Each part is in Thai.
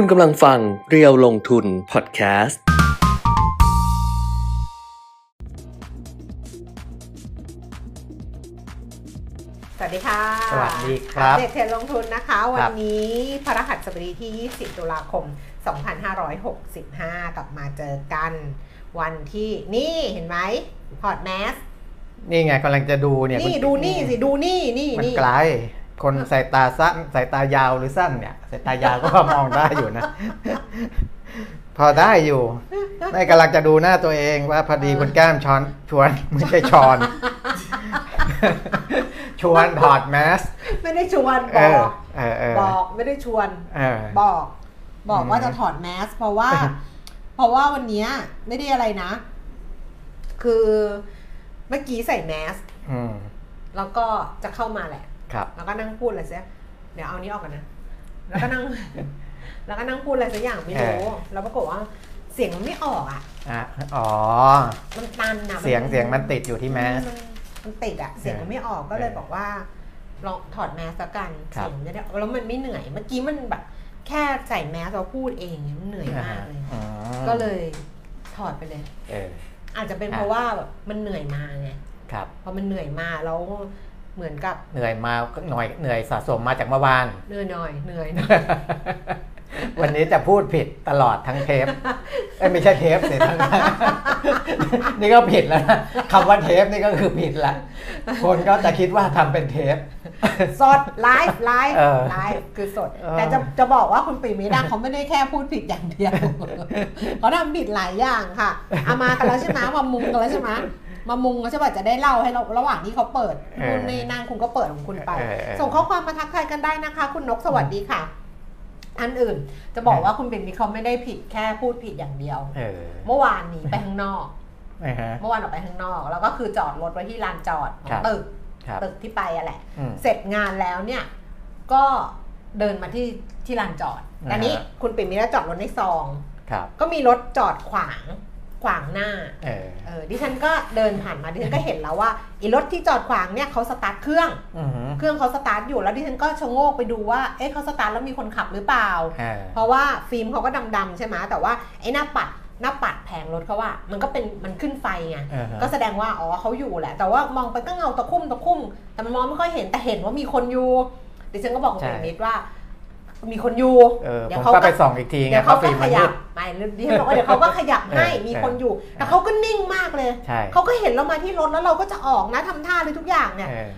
คุณกำลังฟังเรียวลงทุนพอดแคสต์ สวัสดีค่ะสวัสดีครับ เด็กเทรนลงทุนนะคะ วันนี้พระหัสบดีที่ 20 ตุลาคม 2565 กลับมาเจอกันวันที่นี่เห็นไหมพอดแมสนี่ไงกำลังจะดูเนี่ยนี่คุณดูนี่สิ ดูนี่นี่มันนี่ไกล คนสายตาสั้นสายตายาวหรือสั้นเนี่ยสายตายาวก็มองได้อยู่นะ พอได้อยู่ไม่กำลังจะดูหน้าตัวเองว่าพอดีคุณแก้มช้อนชวนไม่ใช่ช้อน ชวนถอดแมสไม่ได้ชวนเอบออกเออเออบอกไม่ได้ชวนเออบอก บอกว่าอืมจะถอดแมสเพราะว่า เพราะว่าวันเนี้ยไม่ได้อะไรนะ คือเมื่อกี้ใส่แมสอืมแล้วก็จะเข้ามาแหละ ครับแล้วก็นั่งพูดอะไรเสียเดี๋ยวเอานี้ออกกันนะ แล้วก็นั่ง แล้วก็นั่งพูดอะไรสักอย่างไม่รู้ แล้วปรากฏว่าเสียงมันไม่ออกอะอะอ๋อ มันตันอะเสียงเสียงมันติดอยู่ที่แมสนมันติดอะ เสียงมันไม่ออกก็เลยเออบอกว่าลองถอดแมสละกันครับเสียงจะได้แล้วมันไม่เหนื่อย เมื่อกี้มันแบบแค่ใส่แมสเราพูดเองเนี่ยมันเหนื่อยมากเลยอืมก็เลยถอดไปเลยเอออาจจะเป็นอะเพราะว่าแบบมันเหนื่อยมาไงครับพอมันเหนื่อยมาแล้ว เหมือนกับเหนื่อยมาก็หน่อยเหนื่อยสะสมมาจากเมื่อวานเหนื่อยหน่อยเหนื่อยหน่อยวันนี้จะพูดผิดตลอดทั้งเทปเอ้ยไม่ใช่เทปสิทั้งนี่ก็ผิดแล้วนะคำว่าเทปนี่ก็คือผิดละคนก็จะคิดว่าทำเป็นเทป สดไลฟ์ไลฟ์เออไลฟ์คือสดเออแต่จะจะบอกว่าคุณปีมิดาเขาไม่ได้แค่พูดผิดอย่างเดียวเขาทำผิดหลายอย่างค่ะเอามากันแล้วใช่ไหมมามุงกันแล้วใช่ไหม มามุงแล้วใช่ป่ะจะได้เล่าให้เราระหว่างที่เขาเปิดคุณในนางคุณก็เปิดของคุณไปเออเออส่งข้อความมาทักทายกันได้นะคะ คุณนกสวัสดีค่ะ อันอื่นจะบอกว่าคุณปิ่นมีเขาไม่ได้ผิดแค่พูดผิดอย่างเดียวเออเมื่อวานหนี้ไปข้างนอกนะฮะเมื่อวานออกไปข้างนอก แล้วก็คือจอดรถไว้ที่ลานจอดของครับตึกครับตึกที่ไปอะแหละอืมเสร็จงานแล้วเนี่ย ก็เดินมาที่ที่ลานจอดอ่าฮะอันนี้คุณปิ่นมีแล้วจอดรถในซองครับก็มีรถจอดขวางข วางหน้าเออเออดิฉันก็เดินผ่านมาดิฉันก็เห็นแล้วว่าอีรถที่จอดขวางเนี่ยเขาสตาร์ทเครื่องอือหือเครื่องเขาสตาร์ทอยู่แล้วดิฉันก็ชะโงกไปดูว่าเอ๊ะเขาสตาร์ทแล้วมีคนขับหรือเปล่าเออเพราะว่าฟิล์มเขาก็ดำๆใช่ไหมแต่ว่าไอ้หน้าปัดหน้าปัดแผงรถเขาว่า มันก็เป็นมันขึ้นไฟไงอ่าฮะก็แสดงว่าอ๋อเขาอยู่แหละ แต่ว่ามองไปก็เงาตะคุ่มตะคุ่มแต่มันมองไม่ค่อยเห็นแต่เห็นว่ามีคนอยู่ดิฉันก็บอกคุณใช่เอกนิดว่า มีคนอยู่เออเดี๋ผยวมเขาก็ก็ไปส่องอีกทีไงเดี๋ยวเพเขาราะก็ฟิล์มขมันยัมืบดไม่ดิฉันบอกว่าเดี๋ยวเขาก็ขยับให้เออมีคนอยู่ แต่เขาก็นิ่งมากเลยใช่เขาก็เห็นเรามาที่รถแล้วเราก็จะออกนะทำท่าเลยทุกอย่างเนี่ยเออ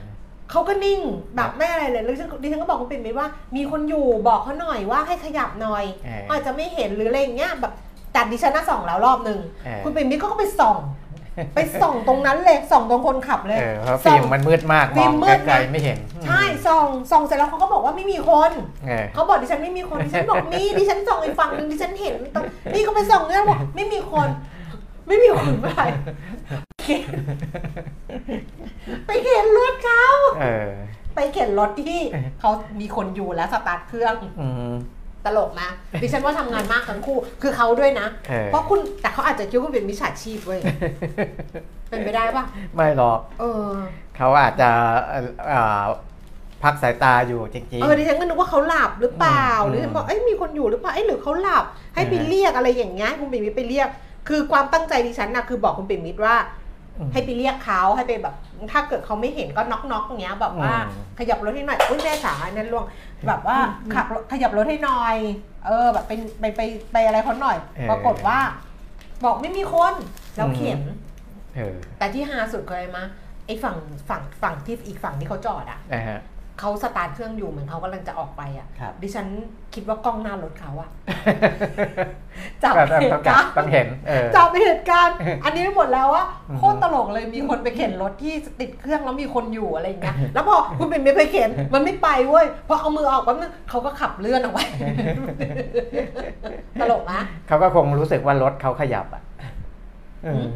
เขาก็นิ่งแบครับบไม่อะไรเลยแล้วดิฉันดิฉันก็บอกคุณปิ่นมิตรว่า มีคนอยู่บอกเขาหน่อยว่าให้ขยับหน่อยเอออาจจะไม่เห็นหรืออะไรอย่างเงี้ยแบบแต่ดิฉันน่ะส่องแล้วรอบหนึ่งเออคุณปิ่นมิตรเขาก็ไปส่อง ไปส่องตรงนั้นเลยส่องตรงคนขับเลยเออเพราะส่ฟิอล์งมมันมืดมากฟิมล์องมมืดไกลนะๆไม่เห็น ใช่ส่องส่องเสร็จแล้วเขาก็บอกว่าไม่มีคนเออเขาบอกดิฉันไม่มีคนดิฉันบอกมีดิฉันส่องอีกฝั่งหนึ่งดิฉันเห็นตรงนี่ก็ไปส่องเนี่ยบอกไม่มีคน ไม่มีคนไปเข็นไปเข็นรถเขาเออไปเข็นรถที่เขามีคนอยู่แล้วสตาร์ทเครื่องอืม ตลกนะดิฉันว่าทำงานมากทั้งคู่ คือเขาด้วยนะเออเพราะคุณแต่เขาอาจจะคิดว่าคุณเป็นมิจฉาชีพเว้ยเป็นไปได้ปะไม่หรอกเออเขาอาจจะเอ่อเอ่อพักสายตาอยู่จริงเออดิฉันก็นึกว่าเขาหลับหรือเปล่าอืมหรือฉันบอกเอ้ยมีคนอยู่หรือเปล่าเอ้ยหรือเขาหลับ ให้ไปเออเรียกอะไรอย่างเงี้ยให้คุณปิ่นมิตรไปเรียก คือความตั้งใจดิฉันนะคือบอกคุณปิ่นมิตรว่าอืมให้ไปเรียกเขาให้ไปแบบ ถ้าเกิดเขาไม่เห็นก็น็อกน็อกอย่างเงี้ยแบบว่าอืมขยับรถให้หน่อยอุ้ยแม่จ๋าอันนั้นล่วง แบบว่าขับรถขยับรถให้หน่อย เออ แบบไปไปไปไปอะไรเขาหน่อยเออปรากฏว่า บอกไม่มีคนแล้วอืมเข็นๆเออแต่ที่ฮาสุดเคยมาไอ้ฝั่งฝั่งฝั่งที่อีกฝั่งที่เขาจอดอะนะฮะ เขาสตาร์ทเครื่องอยู่เหมือนเขากำลังจะออกไปอะ ครับ ดิฉันคิดว่ากล้องหน้ารถเขาอะ จับก็ต้องเหต้องตุการณ์ต้องเห็นเออ จับเหตุการณ์ อันนี้หมดแล้วว่าอือฮึโคตรตลกเลยมีคนไปเข็นรถที่ติดเครื่องแล้วมีคนอยู่อะไรอย่างเงี้ยแล้วพอคุณเป็นไปเข็นมันไม่ไปเว้ยพอเอามือออกแป๊บนึงเขาก็ขับเลื่อนออกไป ตลกนะ เขาก็คงรู้สึกว่ารถเขาขยับอะเอออืม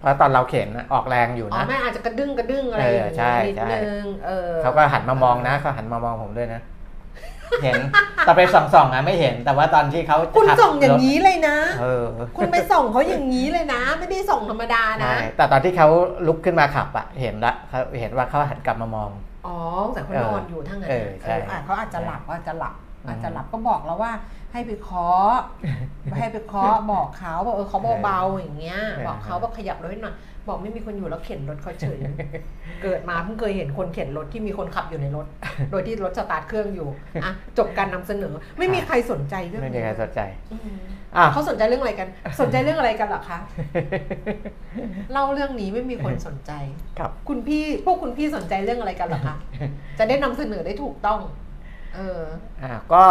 เพราะตอนเราเข็นน่ะออกแรงอยู่อ๋อนะแม่อาจจะกระดึ้งกระดึ้งอะไรอย่างเออใช่เงี้ยนิดใช่นึงเออเขาก็หันมามองนะเขาหันมามองผมด้วยนะเห็นแต่ไปส่องๆอะไม่เห็น แต่ว่าตอนที่เขาคุณขับส่องอย่างนี้นี้เลยนะเออคุณไปส่องเขาอย่างนี้เลยนะ ไม่ได้ส่องธรรมดานะใช่แต่ตอนที่เขาลุกขึ้นมาขับอะเห็นละเขาเห็นว่าเขาหันกลับมามองอ๋อแต่เขานอนอยู่ทั้งนั้นเออใช่เอออะเขาอาจจะหลับอาจจะหลับ ออาจจะหลับก็บอกแล้วว่า ให้ไปเคาะให้ไปเคาะบอกเขาบอกเออเขาเบาๆอย่างเงี้ย บอกเขาบอกขยับรถให้หน่อยบอกไม่มีคนอยู่แล้วเข็นรถเขาเฉย เกิดมาเพิ่งเคยเห็นคนเข็นรถที่มีคนขับอยู่ในรถ โดยที่รถสตาร์ทเครื่องอยู่อะจบการนำเสนอ ไม่มีใครสนใจเรื่องไม่มีนี้ใครสนใจอืมอะเขาสนใจเรื่องอะไรกัน สนใจเรื่องอะไรกันเหรอคะเล่าเรื่องนี้ไม่มีคนสนใจครับ คุณพี่พวกคุณพี่สนใจเรื่องอะไรกันเหรอคะจะได้นำเสนอได้ถูกต้อง เอออ่าก็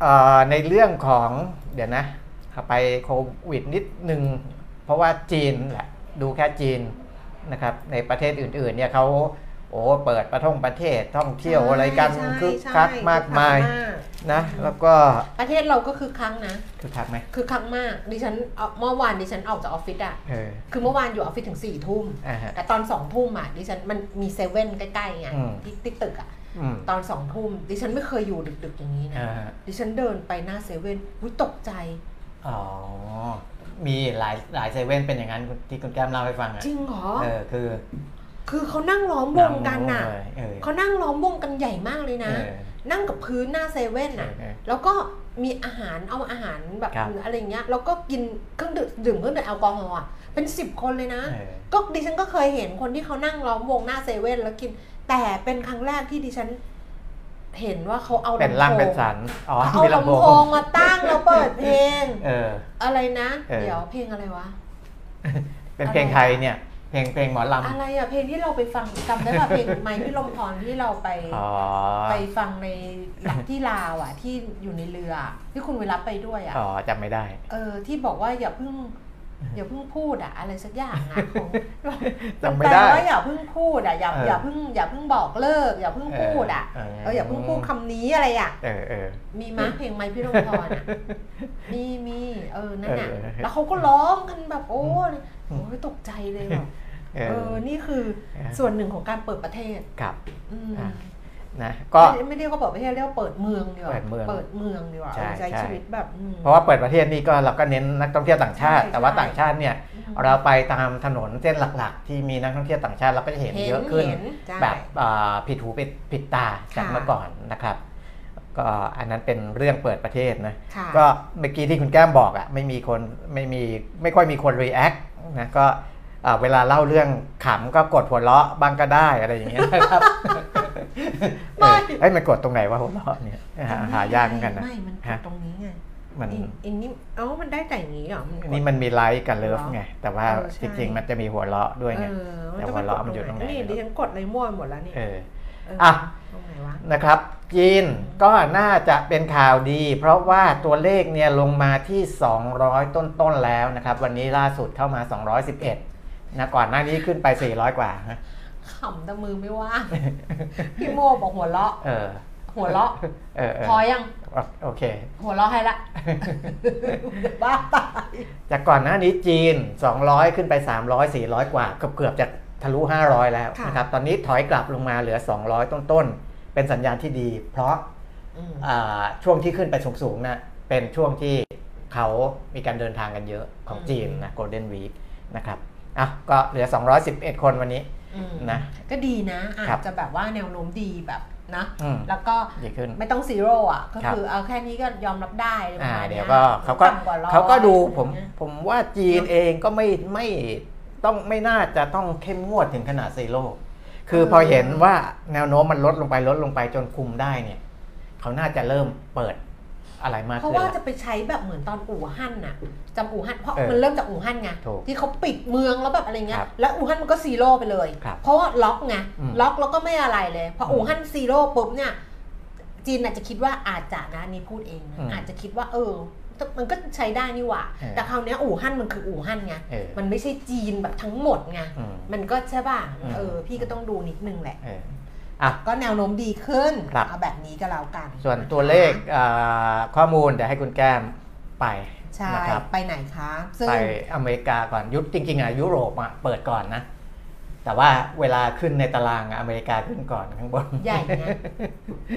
เอ่อในเรื่องของเดี๋ยวนะเอาไปโควิดนิดนึง เพราะว่าจีนแหละดูแค่จีนนะครับในประเทศอื่นๆเนี่ยเขาโอ้เปิดประท่องประเทศท่องเที่ยวอะไรกันใช่คึกใช่คักมากมายคึกคักมากนะแล้วก็ประเทศเราก็คือครั้งนะคึกคักไหมคือครั้งมากดิฉันเอาเมื่อวานดิฉันออกจากออฟฟิศอะเออคือเมื่อวานอยู่ออฟฟิศถึงสี่ทุ่มอ่าฮะแต่ตอนสองทุ่มอะดิฉันมันมีเซเว่นใกล้ๆไงอืมที่ที่ตึกอะอืม ตอนสองทุ่มดิฉันไม่เคยอยู่ดึก ๆ อย่างนี้นะอ่าฮะดิฉันเดินไปหน้าเซเว่นอุ้ยตกใจ อ๋อ มีหลายหลายเซเว่นเป็นอย่างนั้นที่คุณแก้มเล่าให้ฟังอะจริงเหรอ เออคือ คือเขานั่งล้อมวงกันน่ะเลยเออเขานั่งล้อมวงกันใหญ่มากเลยนะเออนั่งกับพื้นหน้าเซเว่นน่ะเออเออแล้วก็มีอาหารเอาอาหารแบบครับอะไรเงี้ยแล้วก็กินเครื่องดื่มดื่มเครื่องดื่มแอลกอฮอล์อะเป็นสิบคนเลยนะเออก็ดิฉันก็เคยเห็นคนที่เขานั่งล้อมวงหน้าเซเว่นแล้วกิน แต่เป็นครั้งแรกที่ดิฉันเห็นว่าเขาเอาเป็นลำร่างโพเป็นงสันอ๋อเขาเอามีลำลำโพโพงงมาตั้งแล้วเปิดเพลง เออ อะไรนะ เออ เดี๋ยวเพลงอะไรวะ เป็นเพลงไทยเนี่ย เพลงเพลงหมอลำอะไรอะเพลงที่เราไปฟังจำได้ป่ะเพลงไมค์พี่ลมพรที่เราไป อ๋อ ไปฟังในหลักที่ลาวอะที่อยู่ในเรืออะที่คุณเวลาไปด้วยอะอ๋อจำไม่ได้ เออที่บอกว่าอย่าเพิ่ง อย่าเพิ่งพูดอะอะไรสักอย่างอะของจำไม่ได้แปลว่าอย่าเพิ่งพูดอะอย่าเออออย่าเพิ่งอย่าเพิ่งบอกเลิก อย่าเพิ่งพูดอะเออเอออย่าเพิ่งพูดคำนี้อะไรอะเออเออมีม้าเพลงไมค์พี่ลมพรอะมีมีเออนั่นน่ะเออแล้วเขาก็ร้องกันแบบโอ้ยอืมโอ้ยตกใจเลยแบบเอเอออนี่คือเออส่วนหนึ่งของการเปิดประเทศครับอืมอะ นะก็ไม่ไม่เรียกว่าเปิดประเทศเรียกว่าเปิดเมืองดีกว่าเปิดเมืองเปิดเมืองดีกว่าใช่เออใช้ใช่ชีวิตแบบอืมเพราะว่าเปิดประเทศนี่ก็เราก็เน้นนักท่องเที่ยวต่างชาติใช่แต่ว่าใช่ต่างชาติเนี่ยอืมเราไปตามถนนเส้นหลักๆ ที่มีนักท่องเที่ยวต่างชาติเราก็จะเห็นเห็นเยอะขึ้นเห็นใช่แบบอ่าผิดหูผิดผิดตาจากค่ะเมื่อก่อนนะครับก็อันนั้นเป็นเรื่องเปิดประเทศนะค่ะก็เมื่อกี้ที่คุณแก้มบอกอะไม่มีคนไม่มีไม่ค่อยมีคน react นะก็อ่าเวลาเล่าเรื่องขำก็กดหัวเราะบ้างก็ได้อะไรอย่างเงี้ยนะครับ ไม่เออเอ้ยมันกดตรงไหนว่าหัวเราะเนี่ยหาหายากเหมือนกันนะไม่มันกดฮะตรงนี้ไงมันอินอินนี่เอ้ามันได้แต่อย่างนี้เหรอมันกดนี่มันมีไลค์กับ love ไง แต่ว่าเออใช่จริงๆ มันจะมีหัวเราะด้วยไงเออแต่ต้องหัวเราะมันอยู่ตรงไหนนี่ดิฉันกดในมั่วหมดแล้วนี่เออเอออะตรงไหนวะนะครับ จีนก็น่าจะเป็นข่าวดี เพราะว่าตัวเลขเนี่ยลงมาที่ 200 ต้นๆแล้วนะครับ วันนี้ล่าสุดเข้ามา 211นะก่อนหน้านี้ขึ้นไป 400 กว่าฮะ ขำแต่มือไม่ว่างพี่โมบอกหัวเราะเออหัวเราะเออเออพอยังโอเค หัวเราะให้ละบ้าตายจากก่อนหน้านี้จีน 200 ขึ้นไป 300 400 กว่า เกือบเกือบจะทะลุ 500 แล้วนะครับตอนนี้ถอยกลับลงมาเหลือ 200 ต้นๆ เป็นสัญญาณที่ดี เพราะอืมอ่าช่วงที่ขึ้นไปสูงๆนะเป็นช่วงที่เขามีการเดินทางกันเยอะของจีนนะ Golden Week นะครับอะก็เหลือ 211 คนวันนี้อืม นะก็ดีนะ อาครัจบจะแบบว่าแนวโน้มดีแบบนะอืมแล้วก็ดีขึ้นไม่ต้องซีโร่อะ ก็ครับคือเอาแค่นี้ก็ยอมรับได้ประอ่ามาณเดี๋นี้ยวก็เขาก็ต่ำว่ร้อยเขาก็ดูผมอะไรเงี้ยผมว่าจีนเองก็ไม่ไม่ต้องไม่น่าจะต้องเข้มงวดถึงขนาด zero คือพอเห็นว่าแนวโน้มมันลดลงไปลดลงไปจนคุมได้เนี่ย เขาน่าจะเริ่มเปิด อะไรมากเพราะขึ้นว่าแล้วจะไปใช้แบบเหมือนตอนอู่ฮั่นน่ะจำอู่ฮั่นเพราะเออมันเริ่มจากอู่ฮั่นไงถูกที่เขาปิดเมืองแล้วแบบอะไรเงี้ครับแล้วอู่ฮั่นมันก็ zero ไปเลย ครับเพราะว่าล็อกไงอืมล็อกแล้วก็ไม่อะไรเลยพออู่ฮั่น zero ปุ๊บเนี่ยจีนอาจจะคิดว่าอาจจะนะนี่พูดเองนะอืมอาจจะคิดว่า เออ มันก็ใช้ได้นี่หว่า เออแต่คราวเนี้ยอู่ฮั่นมันคืออู่ฮั่นไงเออ มันไม่ใช่จีนแบบทั้งหมดไงอืม มันก็ใช่ป่ะอืม เออ พี่ก็ต้องดูนิดนึงแหละ เออ อะก็แนวโน้มดีขึ้นครับ เอาแบบนี้ก็แล้วกันส่วนตัวเลขอ่าข้อมูลเดี๋ยวให้คุณแก้มไปใช่นะครับ ไปไหนคะซึ่ง ไปอเมริกาก่อนยุทธจริง ๆอะยุโรปอะเปิดก่อนนะ แต่ว่าเวลาขึ้นในตารางอะอเมริกาขึ้นก่อนข้างบนใหญ่นะ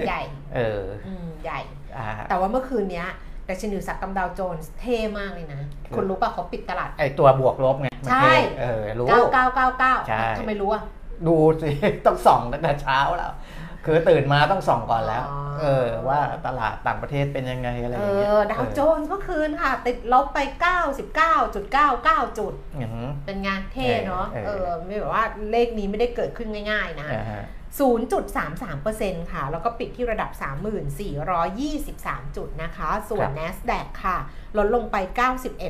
ใหญ่เอออืมใหญ่ อ่า แต่ว่าเมื่อคืนเนี้ยดัชนีอุตสาหกรรมดาวโจนส์เท่มากเลยนะคือคุณรู้ป่ะเขาปิดตลาด ไอตัวบวกลบไงมันใช่ เออรู้ 9999ใช่ ทำไมรู้อะ ดูสิต้องส่องตั้งแต่เช้าแล้ว คือตื่นมาต้องส่องก่อนแล้วอ๋อเออ ว่าตลาดต่างประเทศเป็นยังไงอะไรอเอย่างเงี้ยอดาวโจนส์เมื่อคืนค่ะ ติดลบไป 99.99 จุดอืมเป็นไงเท่เนาะเออเอเอออไม่แบบว่าเลขนี้ไม่ได้เกิดขึ้นง่ายๆนะอ่าฮะ0.33%ค่ะ แล้วก็ปิดที่ระดับ 3423 จุดนะคะ ส่วนครับ NASDAQ ค่ะ ลดลงไป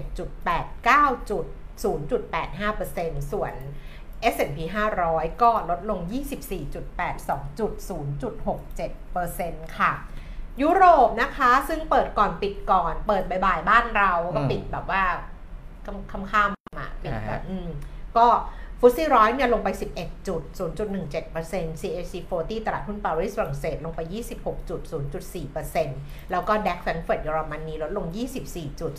91.89 จุด 0.85%ส่วน S&P 500 ก็ลดลง 24.82จุด0.67%ค่ะ ยุโรปนะคะ ซึ่งเปิดก่อนปิดก่อน เปิดบ่ายๆบ้านเราก็อืมปิดแบบว่าค่ำๆอะปิดแบอ่าบฮะอืมก็ FTSE ร้อยเนี่ยลงไป 11จุด0.17% CAC 40 ตลาดหุ้นปารีสฝรั่งเศสลงไป 26จุด0.4%แล้วก็ DAX แฟรงก์เฟิร์ตเยอรมนีลดลง 24จุด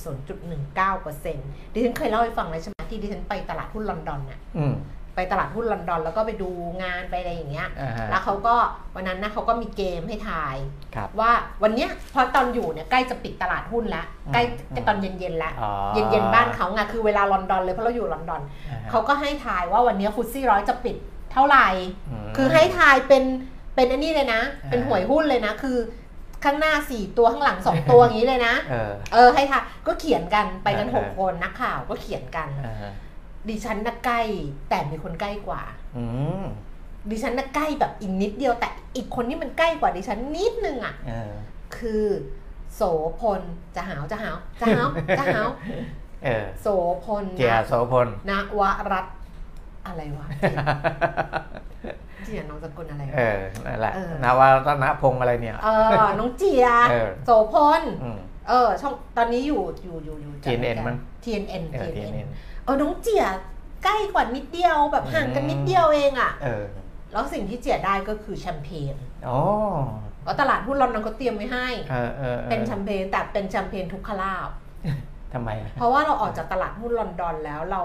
0.19%ดิฉันเคยเล่าให้ฟังเลยใช่ไหมที่ดิฉันไปตลาดหุ้นลอนดอนน่ะอืม ไปตลาดหุ้นลอนดอน แล้วก็ไปดูงานไปอะไรอย่างเงี้ย อ่าฮะ แล้วเขาก็วันนั้นนะเขาก็มีเกมให้ทาย ครับ ว่าวันเนี้ยพอตอนอยู่เนี่ยใกล้จะปิดตลาดหุ้นแล้วอืมใกล้อืมจะตอนเย็นๆแล้วอ๋อเย็นๆบ้านเขาไงคือเวลาลอนดอนเลยเพราะเราอยู่ลอนดอนอ่าฮะเขาก็ให้ทายว่าวันเนี้ฟุตซี่ร้อยจะปิดเท่าไหร่ ม คือให้ทายเป็นเป็นอันนี้เลยนะ อ่า เป็นหวยหุ้นเลยนะ คือข้างหน้าสี่ตัวข้างหลังสองตัวอย่างนี้เลยนะ เออ เออให้ทายก็เขียนกันไปกันอ่า หกคนนักข่าวก็เขียนกัน อ่าฮะ ดิฉันน่ะใกล้ แต่มีคนใกล้กว่า อืมดิฉันน่ะใกล้แบบอีกนิดเดียวแต่อีกคนที่มันใกล้กว่าดิฉันนิดนึงอะ เออ คือ โสพลจะหาวจะหาวจะหาวจะหาวเออโสพลเจียโสพล นวรัตน์อะไรวะเจียนามสกุลอะไรวะ เออ นั่นแหละ เออ นาวรัตนพงษ์อะไรเนี่ย เออน้องเจีย เออ โสพลอืมเออช่องตอนนี้อยู่อยู่อยู่อยู่ TNN มั้ง TNN เออ TNN TNN เออน้องเจียใกล้กว่านิดเดียวแบบห่างกันนิดเดียวเองอะเออแล้วสิ่งที่เจียได้ก็คือแชมเปญอ๋อเพราะตลาดหุ้นลอนดอนก็เตรียมไว้ให้ เออเออออเป็นแชมเปญแต่เป็นแชมเปญทุกขลาภทำไมอะเพราะว่าเราออกจากตลาดหุ้นลอนดอนแล้วเรา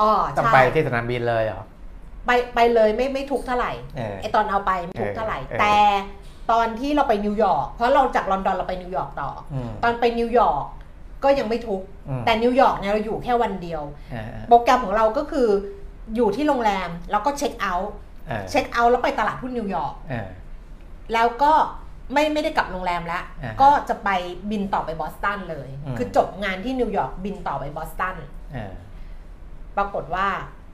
อ๋อต้องใช่ไปที่สนามบินเลยเหรอไปไปเลยไม่ไม่ทุกข์เท่าไหร่เออไอตอนเอาไปไม่ทุกข์เท่าไหร่เออเออแต่ตอนที่เราไปนิวยอร์กเพราะเราจากลอนดอนเราไปนิวยอร์กต่อออืมตอนไปนิวยอร์ก ก็ยังไม่ทุกข์อืมแต่นิวยอร์กเนี่ยเราอยู่แค่วันเดียวเออโปรแกรมของเราก็คืออยู่ที่โรงแรมแล้วก็ check out เออ check out แล้วไปตลาดหุ้นนิวยอร์กเออแล้วก็ไม่ไม่ได้กลับโรงแรมแล้วอ่าฮะก็จะไปบินต่อไปบอสตันเลยอืมคือจบงานที่นิวยอร์กบินต่อไปบอสตันเออปรากฏว่า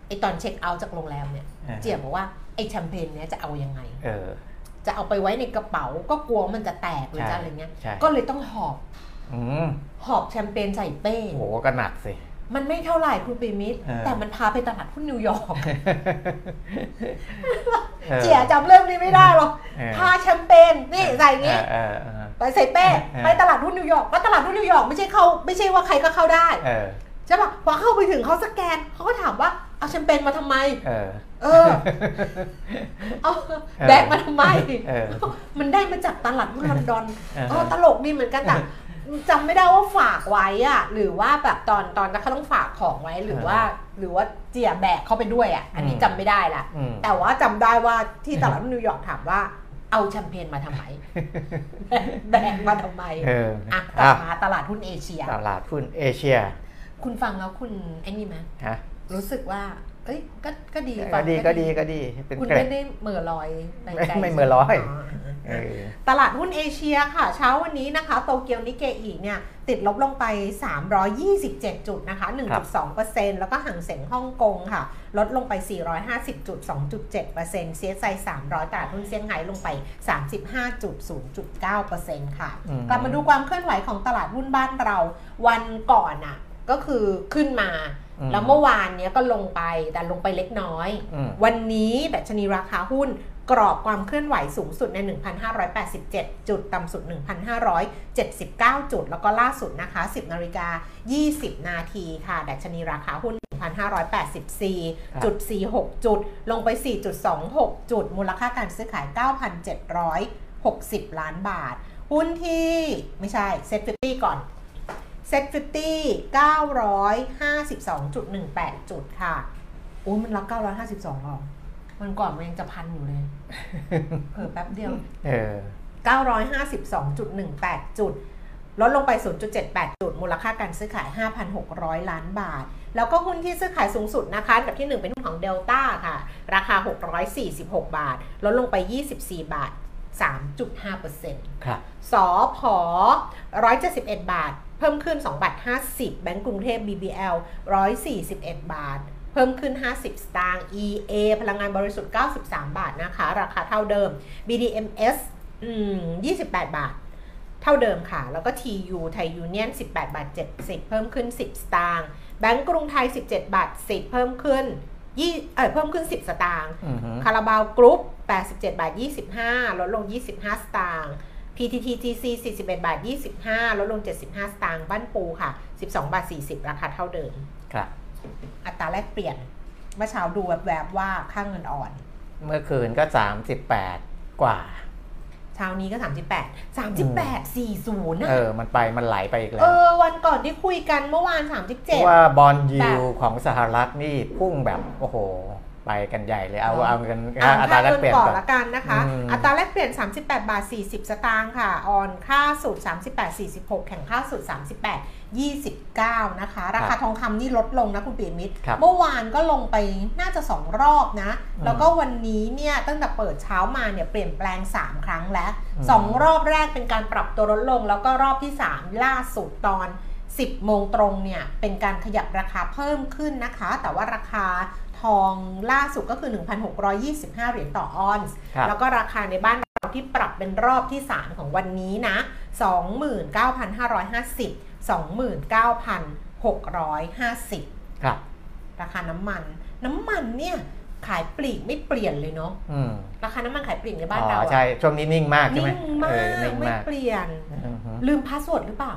ไอตอน check out จากโรงแรมเนี่ยอ่าฮะเจียบบอกว่าไอแชมเปญเนี้ยจะเอายังไงเออจะเอาไปไว้ในกระเป๋าก็กลัวมันจะแตกหรือใช่จะอะไรเงี้ยใช่ก็เลยต้องหอบอืม หอบแชมเปญใส่เป้โหก็หนักสิ มันไม่เท่าไหร่คุณปีมิตรเออแต่มันพาไปตลาดหุ้นนิวยอร์กออเจียจำเรื่องนี้ไม่ได้หรอกเออพาแชมเปญนี่ใส่อย่างงี้เออเออไปใส่เป้เออไปตลาดหุ้นนิวยอร์กว่าตลาดหุ้นนิวยอร์กไม่ใช่เข้าไม่ใช่ว่าใครก็เข้าได้เออใช่ปะพอเข้าไปถึงเขาสแกนเขาก็ถามว่าเอาแชมเปญมาทำไม เออ เออ เอาแบกมาทำไมเออมันได้มาจากตลาดหุ้นลอนดอนอ่าฮะเออตลกดีเหมือนกันแต่ จำไม่ได้ว่าฝากไว้อะหรือว่าแบบตอนตอนนั้นเขาต้องฝากของไว้หรือว่า หรือว่าเจียแบกเข้าไปด้วยอะอันนี้อืมจำไม่ได้ละอืมแต่ว่าจำได้ว่าที่ตลาดหุ้นนิวยอร์กถามว่าเอาแชมเปญมาทำไม แบกมาทำไมเอออะกอะลับมาตลาดหุ้นเอเชีย ตลาดหุ้นเอเชีย คุณฟังแล้วคุณไอ้นี่ไหมฮะรู้สึกว่าเอ้ยก็ก็ดีก็ฟังดีก็ดีก็ดีเป็นคุณเกร็ไม่ดได้เหม่อลอยไปไกลไม่ไม่เหม่อลอยเออตลาดหุ้นเอเชียค่ะ เช้าวันนี้นะคะ โตเกียวนิเกอีเนี่ย ติดลบลงไป 327 จุดนะคะ 1.2%แล้วก็ห่างเสียงฮ่องกงค่ะ ลดลงไป 450จุด2.7% CSI 300 ตลาดหุ้นเซี่ยงไฮ้ลงไป 35.0.9%ค่ะอืมกลับมาดูความเคลื่อนไหวของตลาดหุ้นบ้านเราวันก่อนอะก็คือขึ้นมาอืม แล้วเมื่อวานเนี้ยก็ลงไปแต่ลงไปเล็กน้อยอืมวันนี้ดัชนีราคาหุ้นกรอบความเคลื่อนไหวสูงสุดใน 1,587 จุด ต่ำสุด 1,579 จุด แล้วก็ล่าสุดนะคะ 10นาฬิกา 20 นาทีค่ะ ดัชนีราคาหุ้น 1,584จุด46 จุด ลงไป 4.26 จุด มูลค่าการซื้อขาย 9,760 ล้านบาท หุ้นที่ไม่ใช่เซ็ต50ก่อน เซ็ต50 952.18จุดค่ะอุ้ยมันรับ952หรอมันก่อนมันยังจะพันอยู่เลยเผิ่แป๊บเดียวเออ952.18 จุด ลดลงไป 0.78 จุด มูลค่าการซื้อขาย 5,600 ล้านบาท แล้วก็หุ้นที่ซื้อขายสูงสุดนะคะอันดับที่ 1 เป็นหุ้นของเดลต้าค่ะ ราคา 646 บาท ลดลงไป 24 บาท3.5%ครับสอพอ171 บาท เพิ่มขึ้น 2 บาท 50 แบงก์กรุงเทพ BBL 141 บาท เพิ่มขึ้น 50 สตางค์ EA พลังงานบริสุทธิ์ 93 บาทนะคะ ราคาเท่าเดิม BDMS อืม28 บาท เท่าเดิมค่ะ แล้วก็ TU ไทยยูเนียน 18 บาท 70 เพิ่มขึ้น 10 สตางค์ แบงก์กรุงไทย 17 บาท 10 เพิ่มขึ้นยี่เออเพิ่มขึ้น 10 สตางค์อือฮึคาราบาวกรุ๊ป87 บาท 25 ลดลง 25 สตางค์ PTTGC 41 บาท 25 ลดลง 75 สตางค์บ้านปูค่ะ 12 บาท 40 ราคาเท่าเดิม ครับ อัตราแลกเปลี่ยน เมื่อเช้าดูแวบๆว่าค่าเงินอ่อน เมื่อคืนก็ 38 กว่า เช้านี้ก็ 38 38 40นะเออ มันไปมันไหลไปอีกแล้เอวอวันก่อนที่คุยกันเมื่อวานเพราะ37 ว่าบอลยิแบวบของสหรัฐนี่พุ่งแบบ โอ้โห ไปกันใหญ่เลยเอาเออเอาเงินอ่าอัตราแลกเปลี่ยนก่อก่อนนละกันนะคะอืมอัตราแลกเปลี่ยน 38 บาท 40 สตางค์ค่ะ ออนค่าสุด38 46 แข่งค่าสุด38 29 นะคะ ราคาทองคำนี่ลดลงนะคุณปีมิตรครับเมื่อวานก็ลงไปน่าจะ 2 รอบนะอืมแล้วก็วันนี้เนี่ยตั้งแต่เปิดเช้ามาเนี่ยเปลี่ยนแปลง 3 ครั้งแล้วอืม2รอบแรกเป็นการปรับตัวลดลง แล้วก็รอบที่ 3 ล่าสุดตอน10โมงตรงเนี่ยเป็นการขยับราคาเพิ่มขึ้นนะคะ แต่ว่าราคา ทองล่าสุดก็คือ 1,625 เหรียญต่อออนซ์ครับแล้วก็ราคาในบ้านเราที่ปรับเป็นรอบที่ 3 ของวันนี้นะ 29,550 29,650 ครับ ราคาน้ำมัน น้ำมันเนี่ยขายปลีกไม่เปลี่ยนเลยเนาะอืมราคาน้ำมันขายปลีกในบ้านอ๋เราออะใช่ ช่วงนี้นิ่งมากใช่ไหมนิ่งมาเออกนิ่งไม่มากเปลี่ยนอือฮึลืม password หรือเปล่า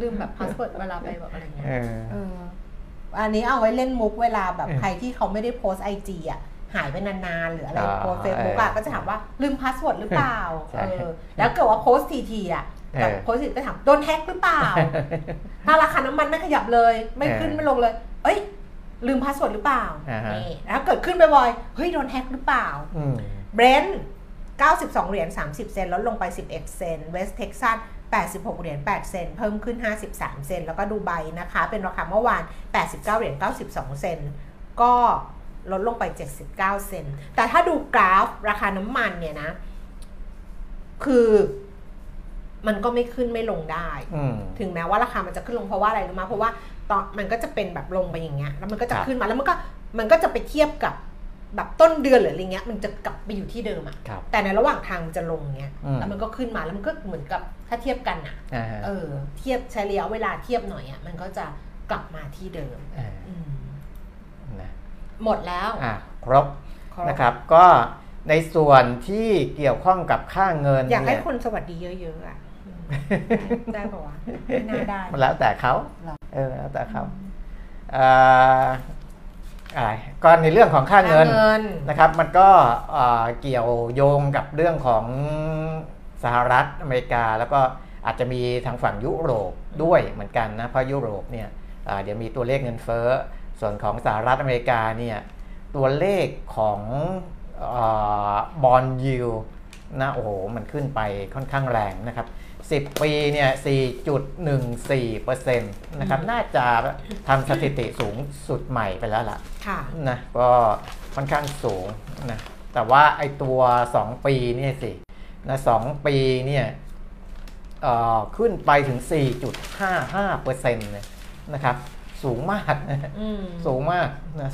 ลืมแบบ password เวลาไปแบบอะไรเงี้ยเออเอออันนี้เอาไว้เล่นมุกเวลาแบบเออใครที่เขาไม่ได้ post IG อะหายไปนานๆ หรืออะไรอ๋อ post Facebook อะเออก็จะถามว่าลืม password หรือเปล่าใช่เออแล้วเกิดว่าโพสทีทีอะเออแบบโพสทีก็ถามโดน hack หรือเปล่า ถ้าราคาน้ำมันไม่ขยับเลย ไม่ขึ้นเออไม่ลงเลย เอ้ย ลืม password หรือเปล่าอ่าฮะนี่แล้วเกิดขึ้นบ่อยๆเฮ้ยโดน hack หรือเปล่าอืมเบรนท์92 เหรียญ 30 เซนต์ลดลงไป 11 เซนต์เวสเท็กซัส 86 เหรียญ 8 เซนต์เพิ่มขึ้น 53 เซนต์แล้วก็ดูไบนะคะ เป็นราคาเมื่อวาน 89 เหรียญ 92 เซนต์ก็ลดลงไป 79 เซนต์แต่ถ้าดูกราฟราคาน้ำมันเนี่ยนะ คือมันก็ไม่ขึ้นไม่ลงได้อืมถึงแม้ว่าราคามันจะขึ้นลงเพราะว่าอะไรรู้ไหมเพราะว่าตอนมันก็จะเป็นแบบลงไปอย่างเงี้ย แล้วมันก็จะครับขึ้นมา แล้วมันก็มันก็จะไปเทียบกับ แบบต้นเดือนหรืออะไรเงี้ยมันจะกลับไปอยู่ที่เดิมอะครับแต่ในระหว่างทางมันจะลงเงี้ยอืมแล้วมันก็ขึ้นมาแล้วมันก็เหมือนกับถ้าเทียบกันอะอ่าฮะเออ เทียบใช้ระยะเวลาเทียบหน่อยอะมันก็จะกลับมาที่เดิมอ่าอืมนะหมดแล้วอะครบครบนะครับ ก็ในส่วนที่เกี่ยวข้องกับค่าเงิน อยากให้เนี่ยคนสวัสดีเยอะๆอะอืมได้ปะวะไม่น่าได้มันแล้วแต่เขาหรอเออแล้วแต่เขาเอ่ออะไร ก็ในเรื่องของค่าเงินค่าเงินนะครับ มันก็เอ่อเกี่ยวโยงกับเรื่องของสหรัฐอเมริกา แล้วก็อาจจะมีทางฝั่งยุโรปด้วยเหมือนกันนะเพราะยุโรปเนี่ยอ่าเดี๋ยวมีตัวเลขเงินเฟ้อส่วนของสหรัฐอเมริกาเนี่ยตัวเลขของบอลยูนะโอ้โหมันขึ้นไปค่อนข้างแรงนะครับ 10 ปีเนี่ย 4.14%นะครับ น่าจะทำสถิติสูงสุดใหม่ไปแล้วล่ะค่ะนะก็ค่อนข้างสูงนะแต่ว่าไอตัว 2 ปีเนี่ยสินะสองปีเนี่ยเอ่อขึ้นไปถึง 4.55%เลยนะครับ สูงมากนะอืมสูงมากนะ